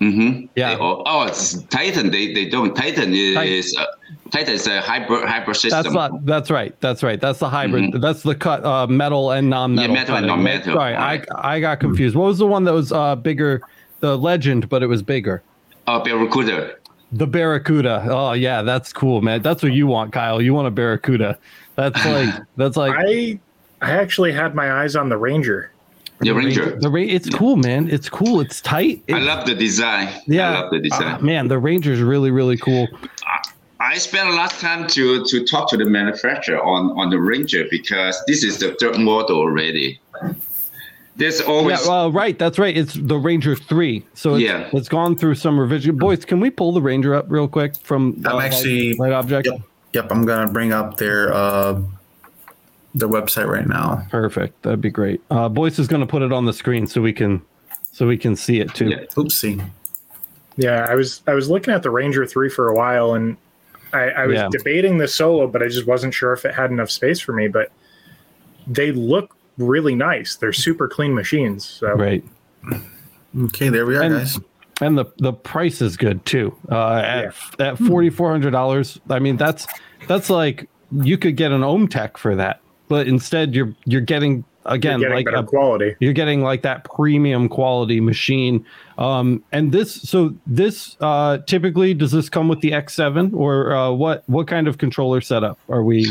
S2: Mm-hmm.
S1: Yeah.
S2: They all- oh, it's Titan. They they don't. Titan is uh, Titan is a hybrid hybrid system.
S1: That's not. That's right. That's right. That's the hybrid. That's the cut uh, metal and non-metal.
S2: Mm-hmm. Yeah, metal and non-metal,
S1: Sorry,
S2: right.
S1: I I got confused. What was the one that was uh, bigger? The Legend, but it was bigger.
S2: uh, Barracuda.
S1: The Barracuda. Oh yeah, that's cool, man. That's what you want, Kyle. You want a Barracuda. That's *laughs* like that's like
S3: I I actually had my eyes on the Ranger.
S2: The Ranger.
S1: The Ra- it's cool, man. It's cool. It's tight.
S2: I love the design.
S1: yeah,
S2: I love the design.
S1: Ah, man, the Ranger's really really cool.
S2: I spent a lot of time to to talk to the manufacturer on on the Ranger because this is the third model already. There's
S1: Yeah,
S2: always
S1: well, right. That's right. It's the Ranger three. So it's,
S2: Yeah.
S1: it's gone through some revision. Boyce, can we pull the Ranger up real quick from
S4: I'm
S1: uh,
S4: actually-
S1: light, light object?
S4: Yep. Yep. I'm gonna bring up their uh their website right now.
S1: Perfect. That'd be great. Uh, Boyce is going to put it on the screen so we can so we can see it too.
S2: Yeah.
S4: Oopsie.
S3: Yeah, I was I was looking at the Ranger three for a while, and I, I was
S1: Yeah.
S3: debating the solo, but I just wasn't sure if it had enough space for me. But they look really nice. They're super clean machines. So
S1: Right.
S4: Okay, there we are,
S1: And-
S4: guys.
S1: And the the price is good too. Uh, at at forty four hundred dollars. I mean, that's that's like you could get an OMTech for that, but instead you're you're getting again
S3: you're getting
S1: like a
S3: quality.
S1: you're getting like that premium quality machine um and this so this uh typically does this come with the x7 or uh what what kind of controller setup are we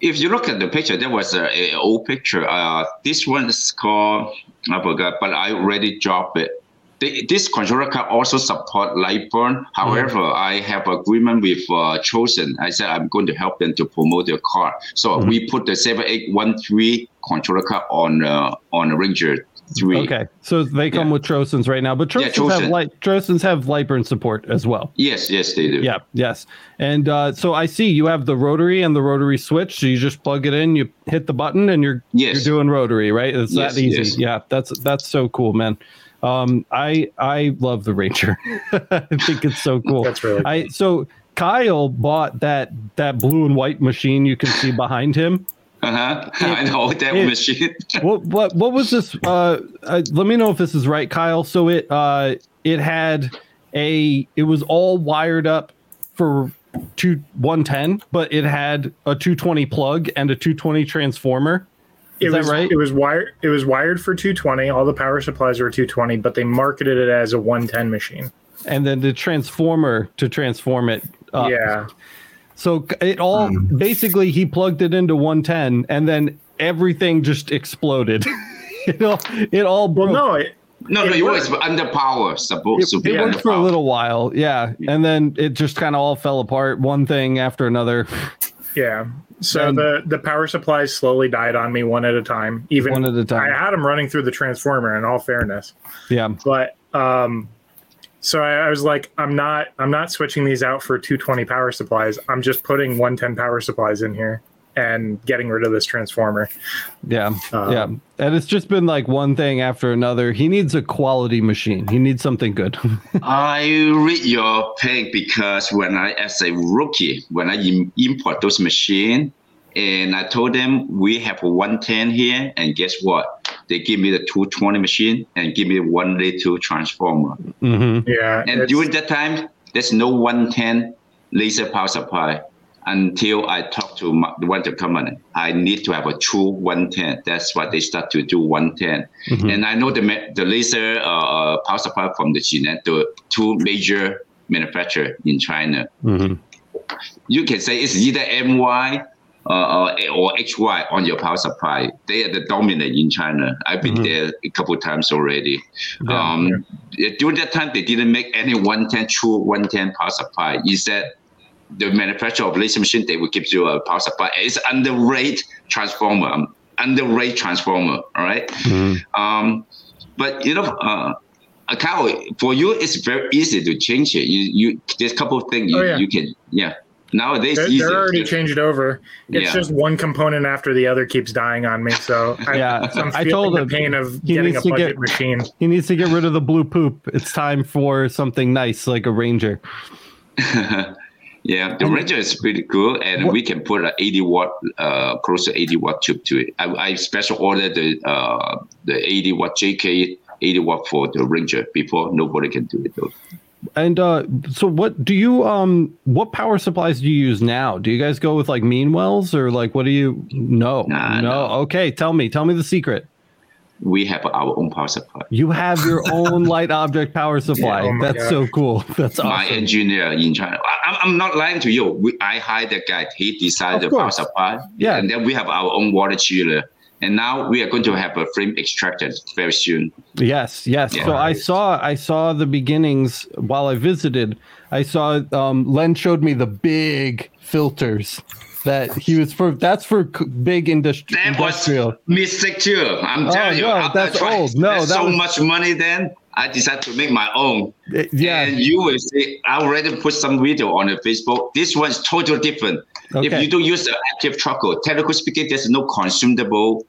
S2: if you look at the picture, there was a, a old picture. Uh, this one is called I forgot, but I already dropped it. The, this controller card also support Lightburn. However, I have agreement with uh, Trocen. I said I'm going to help them to promote their car. So we put the 7813 controller card on uh, on Ranger 3.
S1: okay. So they come
S2: Yeah.
S1: with Trocens right now but
S2: Yeah,
S1: Trocens have light Trocens have lightburn support as well.
S2: Yes, yes, they do.
S1: yeah yes. And uh so i see you have the rotary and the rotary switch. So you just plug it in you hit the button and you're
S2: Yes.
S1: you're doing rotary right? It's
S2: Yes,
S1: that easy.
S2: Yes.
S1: yeah that's that's so cool man. Um i i love the ranger. *laughs* I think it's so cool.
S3: That's really
S1: i so kyle bought that that blue and white machine you can see behind him
S2: Uh-huh. *laughs* I know that
S1: it-
S2: machine. *laughs*
S1: what what what was this uh, uh let me know if this is right kyle so it uh it had a it was all wired up for two 110 but it had a 220 plug and a 220 transformer
S3: It
S1: Is that
S3: was
S1: right?
S3: it was wired it was wired for 220. All the power supplies were 220, but they marketed it as a 110 machine.
S1: and then the transformer to transform it up.
S3: yeah.
S1: So it all basically he plugged it into 110 and then everything just exploded. *laughs* it all it all broke.
S3: Well, no, it,
S2: No, no,
S3: It
S2: it was under power. Supposed to be
S1: it worked for a little while, yeah, and then it just kind of all fell apart, one thing after another, *laughs*
S3: yeah. So
S1: And-
S3: the the power supplies slowly died on me one at a time. Even
S1: one at a time.
S3: I had them running through the transformer. In all fairness,
S1: Yeah,
S3: but um, so I, I was like, I'm not I'm not switching these out for 220 power supplies. I'm just putting 110 power supplies in here and getting rid of this transformer.
S1: yeah,
S3: Um,
S1: yeah, and it's just been like one thing after another. He needs a quality machine. He needs something good. *laughs*
S2: I read your page because when I, as a rookie, when I im- import those machine, and I told them we have a 110 here, and guess what? They give me the 220 machine and give me one little transformer.
S1: hmm
S3: Yeah,
S2: And during that time, there's no 110 laser power supply until I talked to my, the one to company. I need to have a true 110. That's why they start to do 110. And I know the the laser uh, power supply from the Jinan, the two major manufacturer in China.
S1: hmm
S2: You can say it's either MY uh, uh, or HY on your power supply. They are the dominant in China. I've been
S1: Mhm.
S2: there a couple times already.
S1: Yeah.
S2: um, During that time, they didn't make any 110 true 110 power supply. Instead, the manufacturer of laser machine, they will give you a power supply. It's under rate transformer, um, under rate transformer, all right?
S1: hmm
S2: Um, but you know, uh, Akao, for you, it's very easy to change it. You, you, there's a couple of things you,
S3: Oh, yeah.
S2: you can, yeah. Nowadays,
S3: they're, they're already changed over. It's
S2: Yeah.
S3: just one component after the other keeps dying on me. So *laughs* I,
S1: Yeah,
S3: I'm
S1: I
S3: feeling
S1: told
S3: the
S1: him
S3: pain of
S1: he
S3: getting
S1: needs
S3: a
S1: to
S3: budget
S1: get-
S3: machine.
S1: He needs to get rid of the blue poop. It's time for something nice like a Ranger. *laughs*
S2: yeah, the Ranger is pretty cool, and
S1: What-
S2: we can put an 80 watt, uh, close to 80 watt tube to it. I, I special ordered the uh, the 80 watt JK 80 watt for the Ranger. Before nobody can do it though.
S1: And uh, so, what do you um, what power supplies do you use now? Do you guys go with like Meanwells or like what do you? No,
S2: Nah,
S1: no.
S2: no.
S1: Okay, tell me, tell me the secret.
S2: We have our own power supply.
S1: You have your own light object power *laughs* supply.
S3: Oh my
S1: That's so cool. *laughs* That's
S2: My
S1: awesome.
S2: engineer in China. I, I'm- I'm not lying to you. We, I hired that guy. He decided the power supply.
S1: Yeah.
S2: And then we have our own water chiller. And now we are going to have a frame extracted very soon.
S1: Yes, yes.
S2: Yeah.
S1: So I saw I saw the beginnings while I visited. I saw um, Len showed me the big filters that he was for. That's for big industri-
S2: That
S1: industrial.
S2: mistake too. I'm
S1: Oh,
S2: telling you. after
S1: that's
S2: tried
S1: old. No,
S2: there's
S1: that
S2: so
S1: was-
S2: much money then. I decided to make my own.
S1: Uh, yeah.
S2: And you will see, I already put some video on the Facebook. This one's totally different. If you don't use the active charcoal, technically speaking, there's no consumable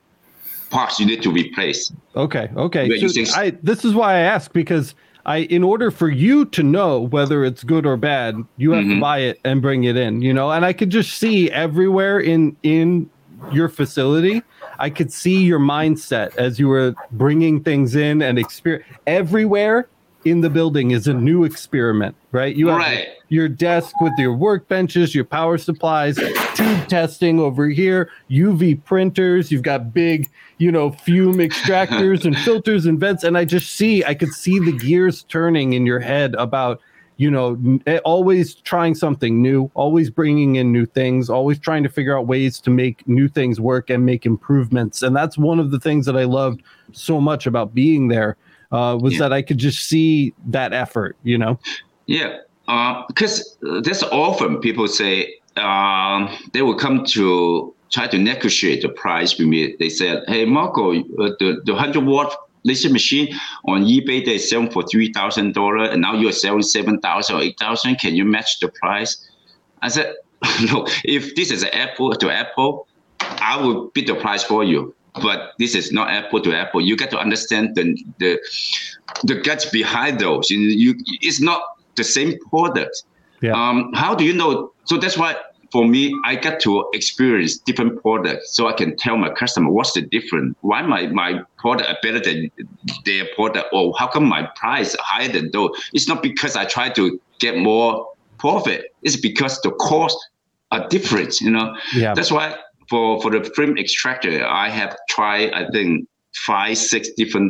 S2: parts you need to replace.
S1: Okay. Okay. So I this is why I ask because I in order for you to know whether it's good or bad, you have to
S2: Mhm.
S1: buy it and bring it in, you know? And I could just see everywhere in in your facility, I could see your mindset as you were bringing things in and experience everywhere in the building is a new experiment, right? You have
S2: Right.
S1: your desk with your workbenches, your power supplies, tube testing over here, UV printers, you've got big, you know, fume extractors and *laughs* filters and vents. And I just see, I could see the gears turning in your head about, you know, eh, always trying something new, always bringing in new things, always trying to figure out ways to make new things work and make improvements. And that's one of the things that I loved so much about being there. Uh, was
S2: Yeah.
S1: that I could just see that effort, you know?
S2: Yeah, because there's often people say um, they will come to try to negotiate the price with me. They said, "Hey, Marco, uh, the the hundred watt laser machine on eBay they sell for three thousand dollar, and now you're selling seven thousand or eight thousand. Can you match the price?" I said, *laughs* "No. If this is a Apple to Apple, I will beat the price for you." But this is not Apple to Apple. You got to understand the the the guts behind those. You, you it's not the same product.
S1: Yeah.
S2: Um, how do you know? So that's why for me, I got to experience different products, so I can tell my customer what's the difference. Why my my product are better than their product, or how come my price higher than those? It's not because I try to get more profit. It's because the cost are different. You know.
S1: Yeah.
S2: That's why for for the fume extractor, I have tried I think five six different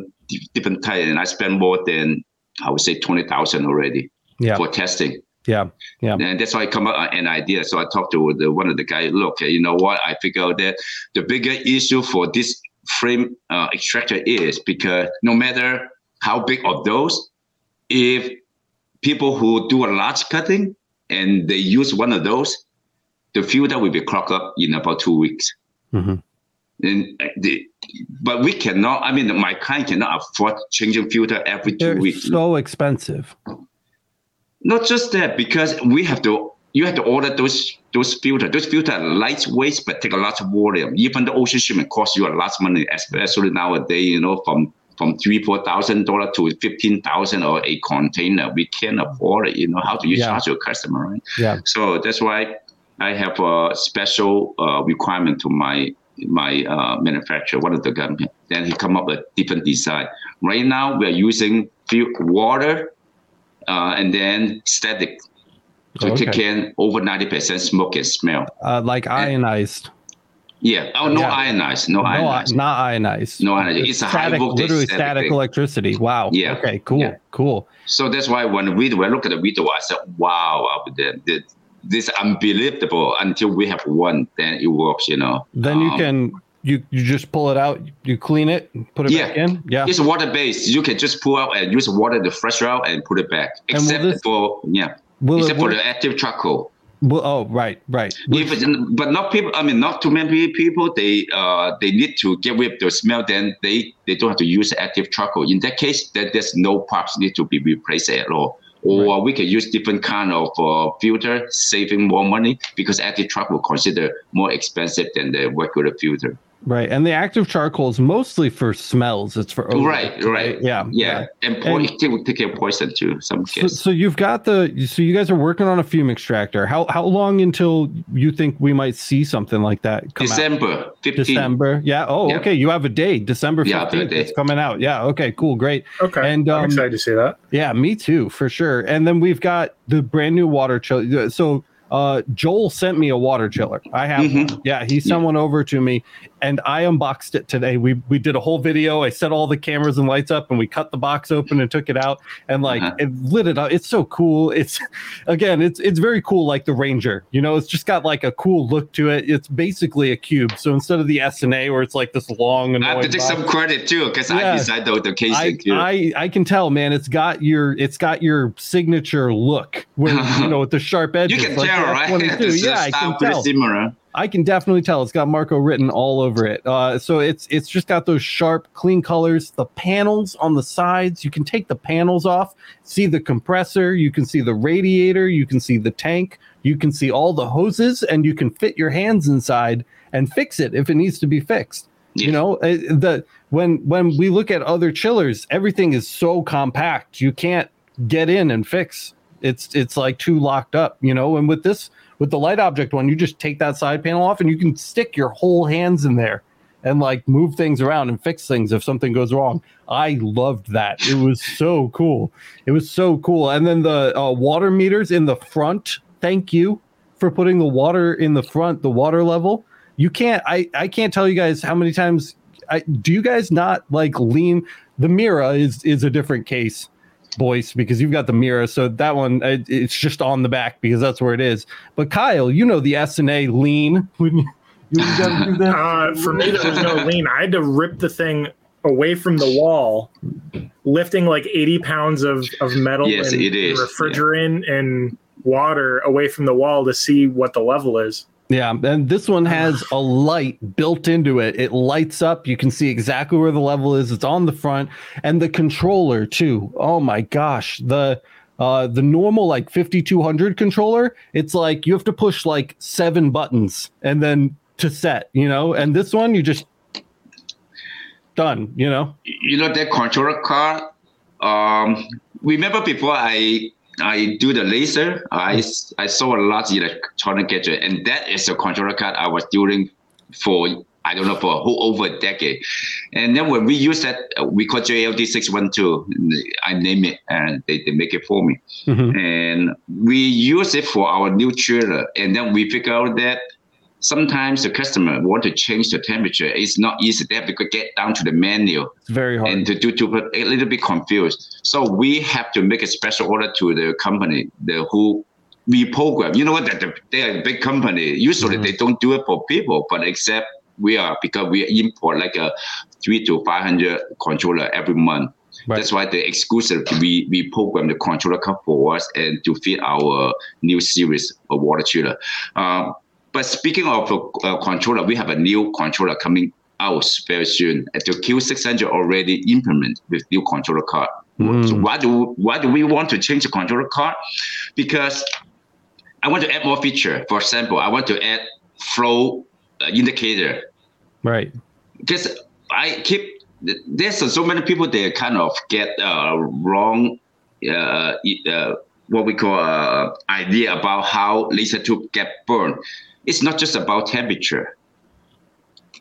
S2: different types, and I spent more than I would say twenty thousand already
S1: Yeah.
S2: for testing.
S1: Yeah. Yeah.
S2: And that's why I come up with an idea. So I talked to the, one of the guys. Look, you know what? I figured out that the bigger issue for this frame uh, extractor is because no matter how big of those, if people who do a large cutting and they use one of those, the filter will be clogged up in about two weeks.
S1: Mhm.
S2: And the, but we cannot. I mean, my client cannot afford changing filter every 2
S1: They're
S2: weeks.
S1: so expensive.
S2: Not just that, because we have to you have to order those those filter. Those filter are lightweight but take a lot of volume. Even the ocean shipment costs you a lot of money, especially nowadays, you know, from from three, four thousand dollar to fifteen thousand or a container. We can't afford it, you know. How do you
S1: Yeah.
S2: charge your customer, right?
S1: Yeah.
S2: So that's why I have a special uh, requirement to my my uh, manufacturer, one of the company. Then he come up with different design. Right now we are using few water uh, and then static to
S1: Okay.
S2: take in over ninety percent smoke and smell.
S1: Uh, like ionized.
S2: Yeah. Oh, no
S1: Yeah.
S2: ionized. No,
S1: No,
S2: ionized.
S1: not ionized.
S2: No ionized. It's a high
S1: static, literally
S2: static
S1: static electricity. Wow.
S2: Yeah.
S1: Okay. Cool.
S2: Yeah.
S1: Cool.
S2: So that's why when we when I look at the video, I said, "Wow, uh, the, the, this unbelievable." Until we have one, then it works. You know.
S1: Then you
S2: Um,
S1: can you you just pull it out, you clean it, put it
S2: Yeah.
S1: back in. Yeah.
S2: It's water based. You can just pull out and use water to fresh out and put it back. Except
S1: this-
S2: for yeah, except for the active charcoal.
S1: Will, oh, right, right.
S2: If but not people. I mean, not too many people. They uh they need to get rid of the smell. Then they they don't have to use active charcoal. In that case, that there's no parts need to be replaced at all. Or we can use different kind of uh, filter, saving more money because active will consider more expensive than the regular filter.
S1: Right, and the active charcoal is mostly for smells. It's for odor,
S2: Right, right.
S1: Yeah,
S2: Yeah, and, po-
S1: And-
S2: it take, take care of poison too. Some
S1: So,
S2: kids.
S1: so you've got the so you guys are working on a fume extractor. How how long until you think we might see something like that come out?
S2: December 15.
S1: December. Yeah. Oh,
S2: Yeah.
S1: okay. You have a date, December
S2: Yeah, I have a
S1: fifteenth.
S2: date.
S1: It's coming out. Yeah. Okay. Cool. Great.
S3: Okay.
S1: And, um,
S3: I'm excited to see that.
S1: Yeah, me too, for sure. And then we've got the brand new water chiller. So uh, Joel sent me a water chiller. I have
S2: Mhm.
S1: one. Yeah, he sent one over to me, and I unboxed it today. We we did a whole video. I set all the cameras and lights up, and we cut the box open and took it out, and like
S2: Uh-huh.
S1: it lit it up. It's so cool. It's *laughs* again, it's it's very cool, like the Ranger. You know, it's just got like a cool look to it. It's basically a cube. So instead of the S and A, where it's like this long and
S2: I have to take some credit too because
S1: Yeah.
S2: I designed the, the casing too.
S1: I I can tell, man. It's got your it's got your signature look, where you *laughs* know with the sharp edges.
S2: you can
S1: like
S2: tell,
S1: the
S2: right?
S1: F-22. *laughs*
S2: This
S1: Yeah, I can tell.
S2: similar.
S1: I can definitely tell. It's got Marco written all over it. Uh, so it's it's just got those sharp, clean colors. The panels on the sides, you can take the panels off, see the compressor, you can see the radiator, you can see the tank, you can see all the hoses, and you can fit your hands inside and fix it if it needs to be fixed. You know, uh, the when when we look at other chillers, everything is so compact. You can't get in and fix. It's it's like too locked up, you know. And with this with the light object one, you just take that side panel off and you can stick your whole hands in there and like move things around and fix things if something goes wrong. I loved that. It was so cool. It was so cool. And then the uh, water meters in the front. Thank you for putting the water in the front, the water level. You can't. I I can't tell you guys how many times. I do you guys not like lean? The Mira is is a different case, Boyce, because you've got the mirror. So that one it, it's just on the back because that's where it is. But Kyle, you know the S and A lean *laughs* when you. You gotta do that.
S3: Uh, for me, there was no lean. I had to rip the thing away from the wall, lifting like 80 pounds of, of metal
S2: Yes,
S3: and
S2: it is,
S3: refrigerant and water away from the wall to see what the level is.
S1: Yeah, and this one has a light built into it. It lights up. You can see exactly where the level is. It's on the front, and the controller too. Oh my gosh, the uh, the normal like 5200 controller. It's like you have to push like seven buttons and then to set. You know, and this one you just done. You know.
S2: you know that controller car. Um, remember before I I do the laser, I I saw a lot of electronic gadget, and that is a controller card I was doing for I don't know for a whole over a decade. And then when we use that, uh, we call JLD six one two. I name it, and they, they make it for me.
S1: Mhm.
S2: And we use it for our new trailer, and then we figure out that sometimes the customer want to change the temperature. It's not easy. They have to get down to the menu
S1: It's very hard.
S2: and to do to a little bit confused. So we have to make a special order to the company, the who we program. You know what? That they are a big company. Usually
S1: Mhm.
S2: they don't do it for people, but except we are because we import like a three to five hundred controller every month.
S1: Right.
S2: That's why the exclusive we we program the controller card for us and to fit our new series of water chiller. Um, but speaking of uh, controller, we have a new controller coming out very soon. The Q600 already implement with new controller card.
S1: Mm.
S2: So why do why do we want to change the controller card? Because I want to add more feature. For example, I want to add flow uh, indicator
S1: right.
S2: because I keep there's so many people they kind of get uh, wrong uh, uh, what we call uh, idea about how laser tube get burned. It's not just about temperature.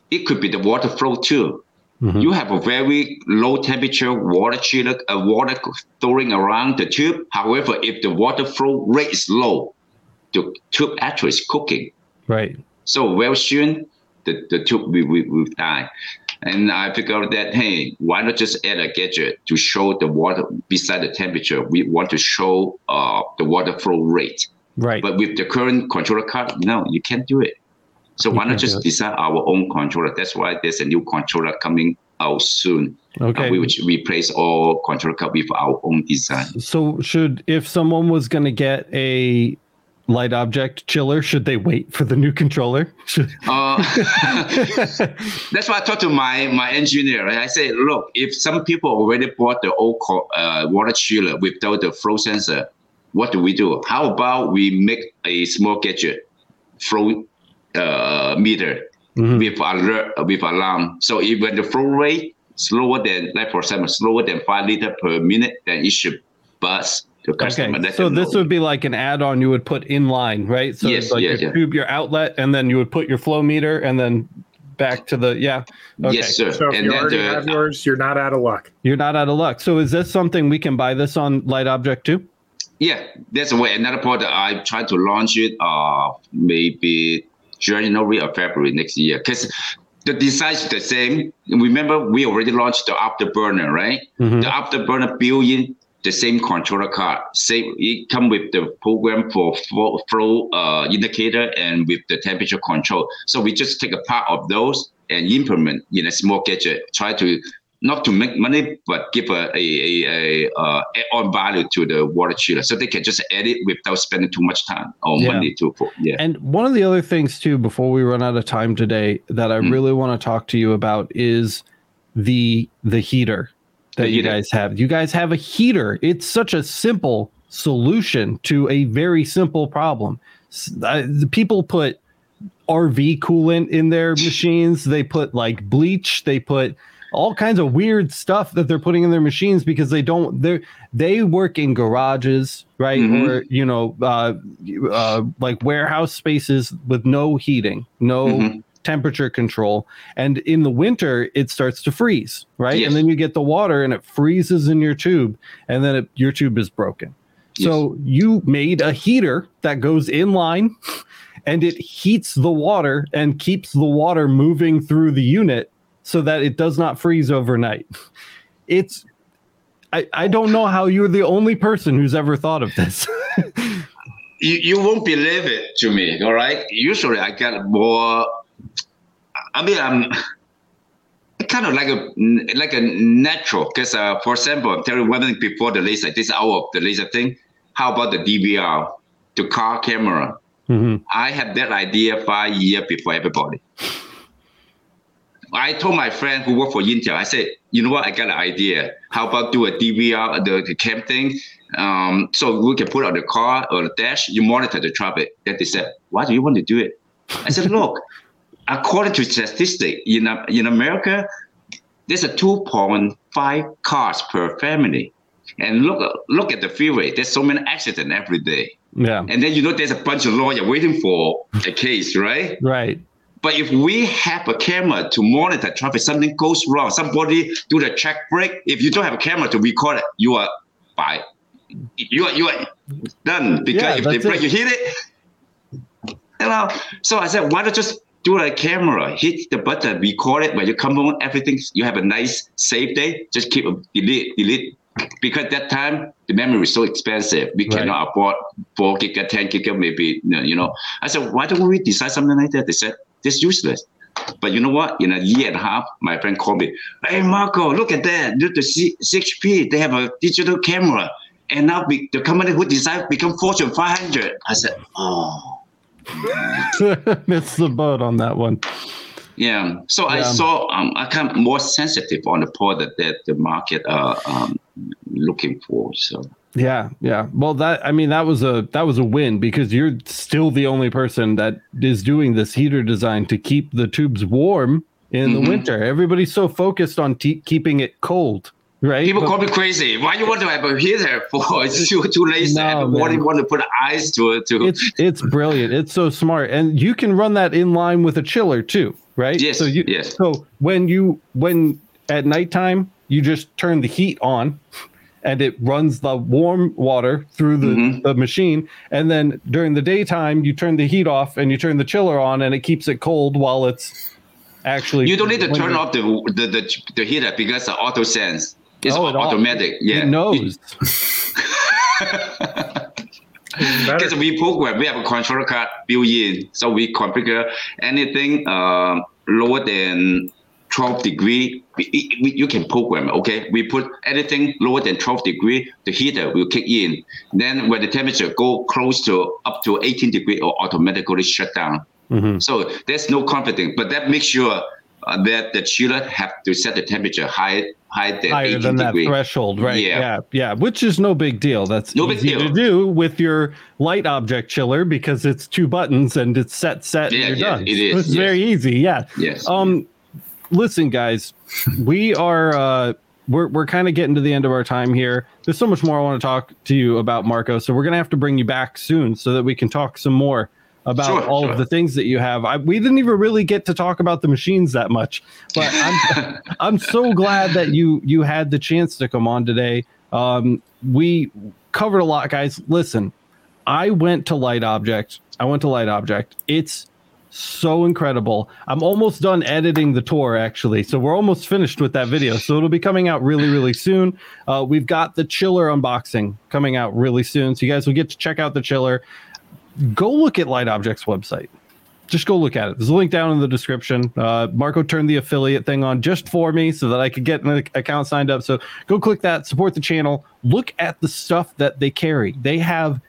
S2: It could be the water flow too.
S1: Mhm.
S2: You have a very low temperature water chiller, uh, water throwing around the tube. However, if the water flow rate is low, the tube actually is cooking.
S1: Right.
S2: So very soon, the, the tube will, will, will die. And I figured that, hey, why not just add a gadget to show the water beside the temperature? We want to show uh, the water flow rate.
S1: Right.
S2: But with the current controller card, no, you can't do it. So
S1: You
S2: why not just design our own controller? That's why there's a new controller coming out soon. uh,
S1: okay.
S2: which replace all controller card with our own design.
S1: So should if someone was going to get a light object chiller, should they wait for the new controller? *laughs*
S2: Uh, *laughs* that's why I talked to my my engineer. Right? I said, look, if some people already bought the old co- uh, water chiller without the flow sensor, what do we do? How about we make a small gadget flow uh, meter
S1: Mhm.
S2: with alert with alarm. So if when the flow rate slower than like for example slower than five liter per minute, then it should buzz the customer.
S1: Okay,
S2: Let
S1: so this
S2: know.
S1: would be like an add-on you would put in line, right? So
S2: Yes,
S1: it's like
S2: yes,
S1: your
S2: yeah.
S1: tube, your outlet, and then you would put your flow meter, and then back to the yeah. Okay.
S2: yes, sir.
S3: So if
S2: and
S3: you
S2: then
S3: already
S2: the,
S3: have yours, you're not out of luck.
S1: You're not out of luck. So is this something we can buy this on Light Object too?
S2: Yeah, that's why another product I try to launch it uh maybe January or February next year because the design is the same. Remember, we already launched the afterburner, right?
S1: Mhm.
S2: The afterburner built in the same controller card. Same, it come with the program for flow, flow uh, indicator and with the temperature control. So we just take a part of those and implement in a small gadget. Try to not to make money, but give a, a, a, a uh, add-on value to the water chiller, so they can just add it without spending too much time or
S1: Yeah.
S2: money to. Yeah.
S1: And one of the other things too, before we run out of time today, that I
S2: Mm.
S1: really want to talk to you about is the the heater that
S2: The
S1: you
S2: heater.
S1: guys have. You guys have a heater. It's such a simple solution to a very simple problem. Uh, the people put RV coolant in their *laughs* machines. They put like bleach. They put all kinds of weird stuff that they're putting in their machines because they don't they they work in garages right
S2: Mhm.
S1: or you know uh, uh like warehouse spaces with no heating no
S2: Mhm.
S1: temperature control and in the winter it starts to freeze right
S2: Yes.
S1: and then you get the water and it freezes in your tube and then it, your tube is broken so you made a heater that goes in line and it heats the water and keeps the water moving through the unit so that it does not freeze overnight. It's I, I don't know how you're the only person who's ever thought of this. *laughs*
S2: you, you won't believe it to me all right usually i get more i mean i'm kind of like a like a natural because uh, for example i'm telling you one thing before the laser this hour of the laser thing how about the dvr the car camera
S1: Mhm.
S2: i had that idea five years before everybody I told my friend who worked for Intel, I said, you know what, I got an idea. How about do a DVR, the, the cam thing? Um, so we can put on the car or the dash, you monitor the traffic. Then they said, why do you want to do it? I said, *laughs* look, according to statistics in, in America, there's a 2.5 cars per family. And look, look at the freeway. There's so many accidents every day.
S1: Yeah.
S2: And then you know there's a bunch of lawyers waiting for a case, right?
S1: Right.
S2: But if we have a camera to monitor traffic, something goes wrong, somebody do the check break. If you don't have a camera to record it, you are by you are you are done because
S1: Yeah,
S2: if they break,
S1: it.
S2: you hit it. You know. So I said, why don't just do a camera, hit the button, record it when you come home, everything you have a nice safe day. Just keep delete, delete. Because that time the memory is so expensive, we
S1: Right.
S2: cannot afford four gig, ten gig, maybe you know, you know. I said, why don't we decide something like that? They said, this useless. But you know what? In a year and a half, my friend called me. Hey, Marco, look at that. Look the C- CHP. They have a digital camera, and now be, the company who designed become Fortune 500. I said, oh, *laughs*
S1: Missed the boat on that one.
S2: yeah. So I saw um, I kind of more sensitive on the product that the market are um, looking for. So
S1: Yeah, yeah. Well, that I mean that was a that was a win because you're still the only person that is doing this heater design to keep the tubes warm in
S2: Mhm.
S1: the winter. Everybody's so focused on te- keeping it cold, right?
S2: people
S1: But-
S2: call me crazy. Why do you want to have a heater for? *laughs* It's too too lazy.
S1: No,
S2: Why do you want to put eyes to it? To
S1: it's it's brilliant. It's so smart, and you can run that in line with a chiller too, right?
S2: Yes,
S1: So you
S2: yes.
S1: so when you when at nighttime you just turn the heat on, and it runs the warm water through the,
S2: Mhm.
S1: the machine, and then during the daytime you turn the heat off and you turn the chiller on, and it keeps it cold while it's actually.
S2: You don't need to
S1: when
S2: turn
S1: you're-
S2: the, the the the heater because the auto sense. It's
S1: Oh, it au-
S2: automatic. yeah,
S1: It knows. *laughs*
S2: Because we program, we have a controller card built in, so we configure anything um, lower than 12 degree. We, we, you can program. Okay, we put anything lower than 12 degree, the heater will kick in. Then when the temperature go close to up to 18 degree, or automatically shut down.
S1: Mhm.
S2: So there's no confidence, but that makes sure uh, that the chiller have to set the temperature high, high than
S1: higher
S2: 18
S1: than that threshold, right?
S2: Yeah.
S1: yeah, yeah, which is no big deal. That's
S2: No big deal.
S1: to do with your light object chiller because it's two buttons and it's set, set,
S2: Yeah,
S1: and you're
S2: yeah,
S1: done.
S2: it is,
S1: It's
S2: yes.
S1: very easy. Yeah.
S2: Yes.
S1: Um, listen, guys, we are uh, we're we're kind of getting to the end of our time here. There's so much more I want to talk to you about, Marco. So we're gonna have to bring you back soon so that we can talk some more about
S2: Sure,
S1: all
S2: sure.
S1: of the things that you have. I, we didn't even really get to talk about the machines that much, but I'm *laughs* I'm so glad that you you had the chance to come on today. Um, we covered a lot, guys. Listen, I went to Light Object. I went to Light Object. It's so incredible. I'm almost done editing the tour actually. So we're almost finished with that video. So it'll be coming out really, really soon. Uh, we've got the chiller unboxing coming out really soon. So you guys will get to check out the chiller. Go look at Light Object's website. Just go look at it. There's a link down in the description. Uh, Marco turned the affiliate thing on just for me so that I could get an account signed up. So go click that, support the channel. Look at the stuff that they carry. They have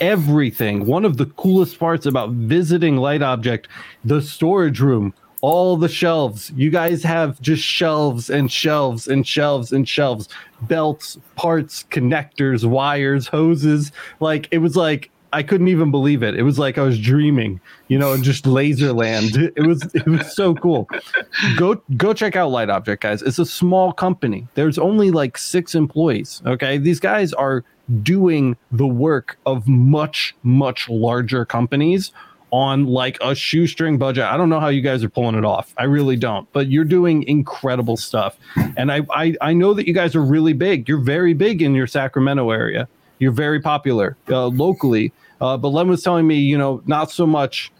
S1: everything. One of the coolest parts about visiting Light Object, the storage room, all the shelves. You guys have just shelves and shelves and shelves and shelves, belts, parts, connectors, wires, hoses. Like it was like I couldn't even believe it. It was like I was dreaming, you know, and just Laserland. *laughs* It was it was so cool. Go go check out Light Object, guys. It's a small company. There's only like six employees. Okay, these guys are doing the work of much much larger companies on like a shoestring budget. I don't know how you guys are pulling it off. I really don't. But you're doing incredible stuff. And I I, I know that you guys are really big. You're very big in your Sacramento area. You're very popular uh, locally. Uh, but Len was telling me, you know, not so much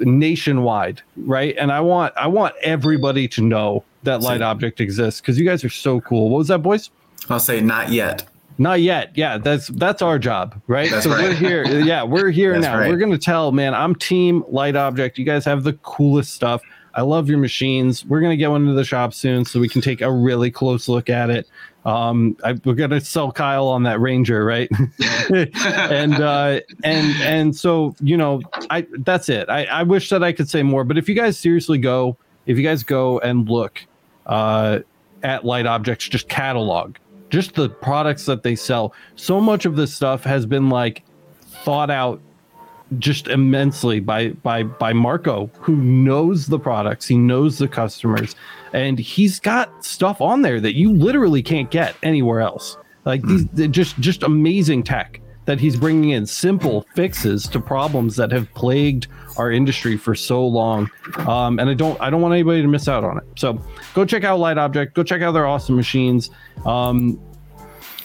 S1: nationwide, right? And I want I want everybody to know that Light Object exists because you guys are so cool. What was that, Boyce?
S4: I'll say not yet.
S1: Not yet. Yeah, that's that's our job, right?
S4: That's
S1: so we're here. Yeah, we're here now.
S4: right.
S1: We're gonna tell, man. I'm Team Light Object. You guys have the coolest stuff. I love your machines. We're gonna get one into the shop soon, so we can take a really close look at it. Um, I, we're gonna sell Kyle on that Ranger, right? *laughs* and uh, and and so you know, I that's it. I, I wish that I could say more, but if you guys seriously go, if you guys go and look uh, at Light Objects, just catalog, just the products that they sell. So much of this stuff has been like thought out just immensely by by by Marco, who knows the products, he knows the customers, and he's got stuff on there that you literally can't get anywhere else. Like hmm. these, they're just just amazing tech that he's bringing in, simple fixes to problems that have plagued our industry for so long. Um, and I don't I don't want anybody to miss out on it. So go check out Light Object. Go check out their awesome machines. Um,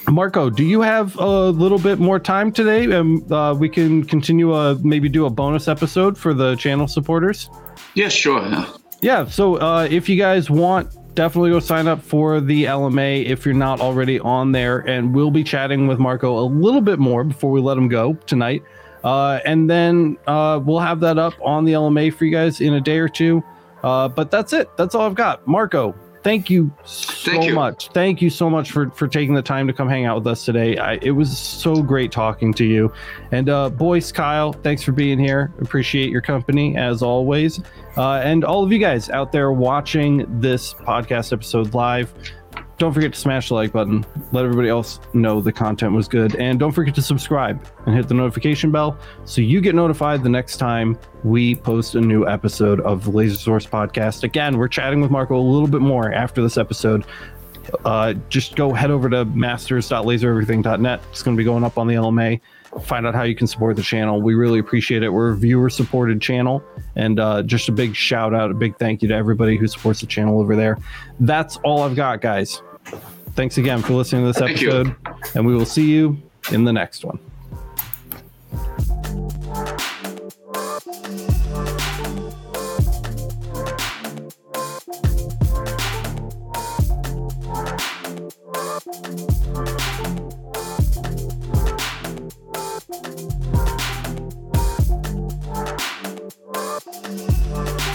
S1: Marco, do you have a little bit more time today? Um, uh, we can continue, uh, maybe do a bonus episode for the channel supporters.
S2: Yeah, sure. yeah.
S1: Yeah. So uh, if you guys want, definitely go sign up for the LMA if you're not already on there. And we'll be chatting with Marco a little bit more before we let him go tonight. Uh, and then uh, we'll have that up on the LMA for you guys in a day or two. Uh, but that's it. That's all I've got. Marco, thank you so
S2: Thank you.
S1: much. Thank you so much for for taking the time to come hang out with us today. I, it was so great talking to you. And uh, Boyce, Kyle, thanks for being here. Appreciate your company as always. Uh, and all of you guys out there watching this podcast episode live, don't forget to smash the like button. Let everybody else know the content was good. And don't forget to subscribe and hit the notification bell so you get notified the next time we post a new episode of the Laser Source podcast. Again, we're chatting with Marco a little bit more after this episode. Uh, just go head over to masters.lasereverything.net. It's going to be going up on the LMA find out how you can support the channel. We really appreciate it. We're a viewer supported channel. And uh, just a big shout out, a big thank you to everybody who supports the channel over there. That's all I've got, guys. Thanks again for listening to this
S2: thank
S1: episode. You. And we will see you in the next one. Thank you.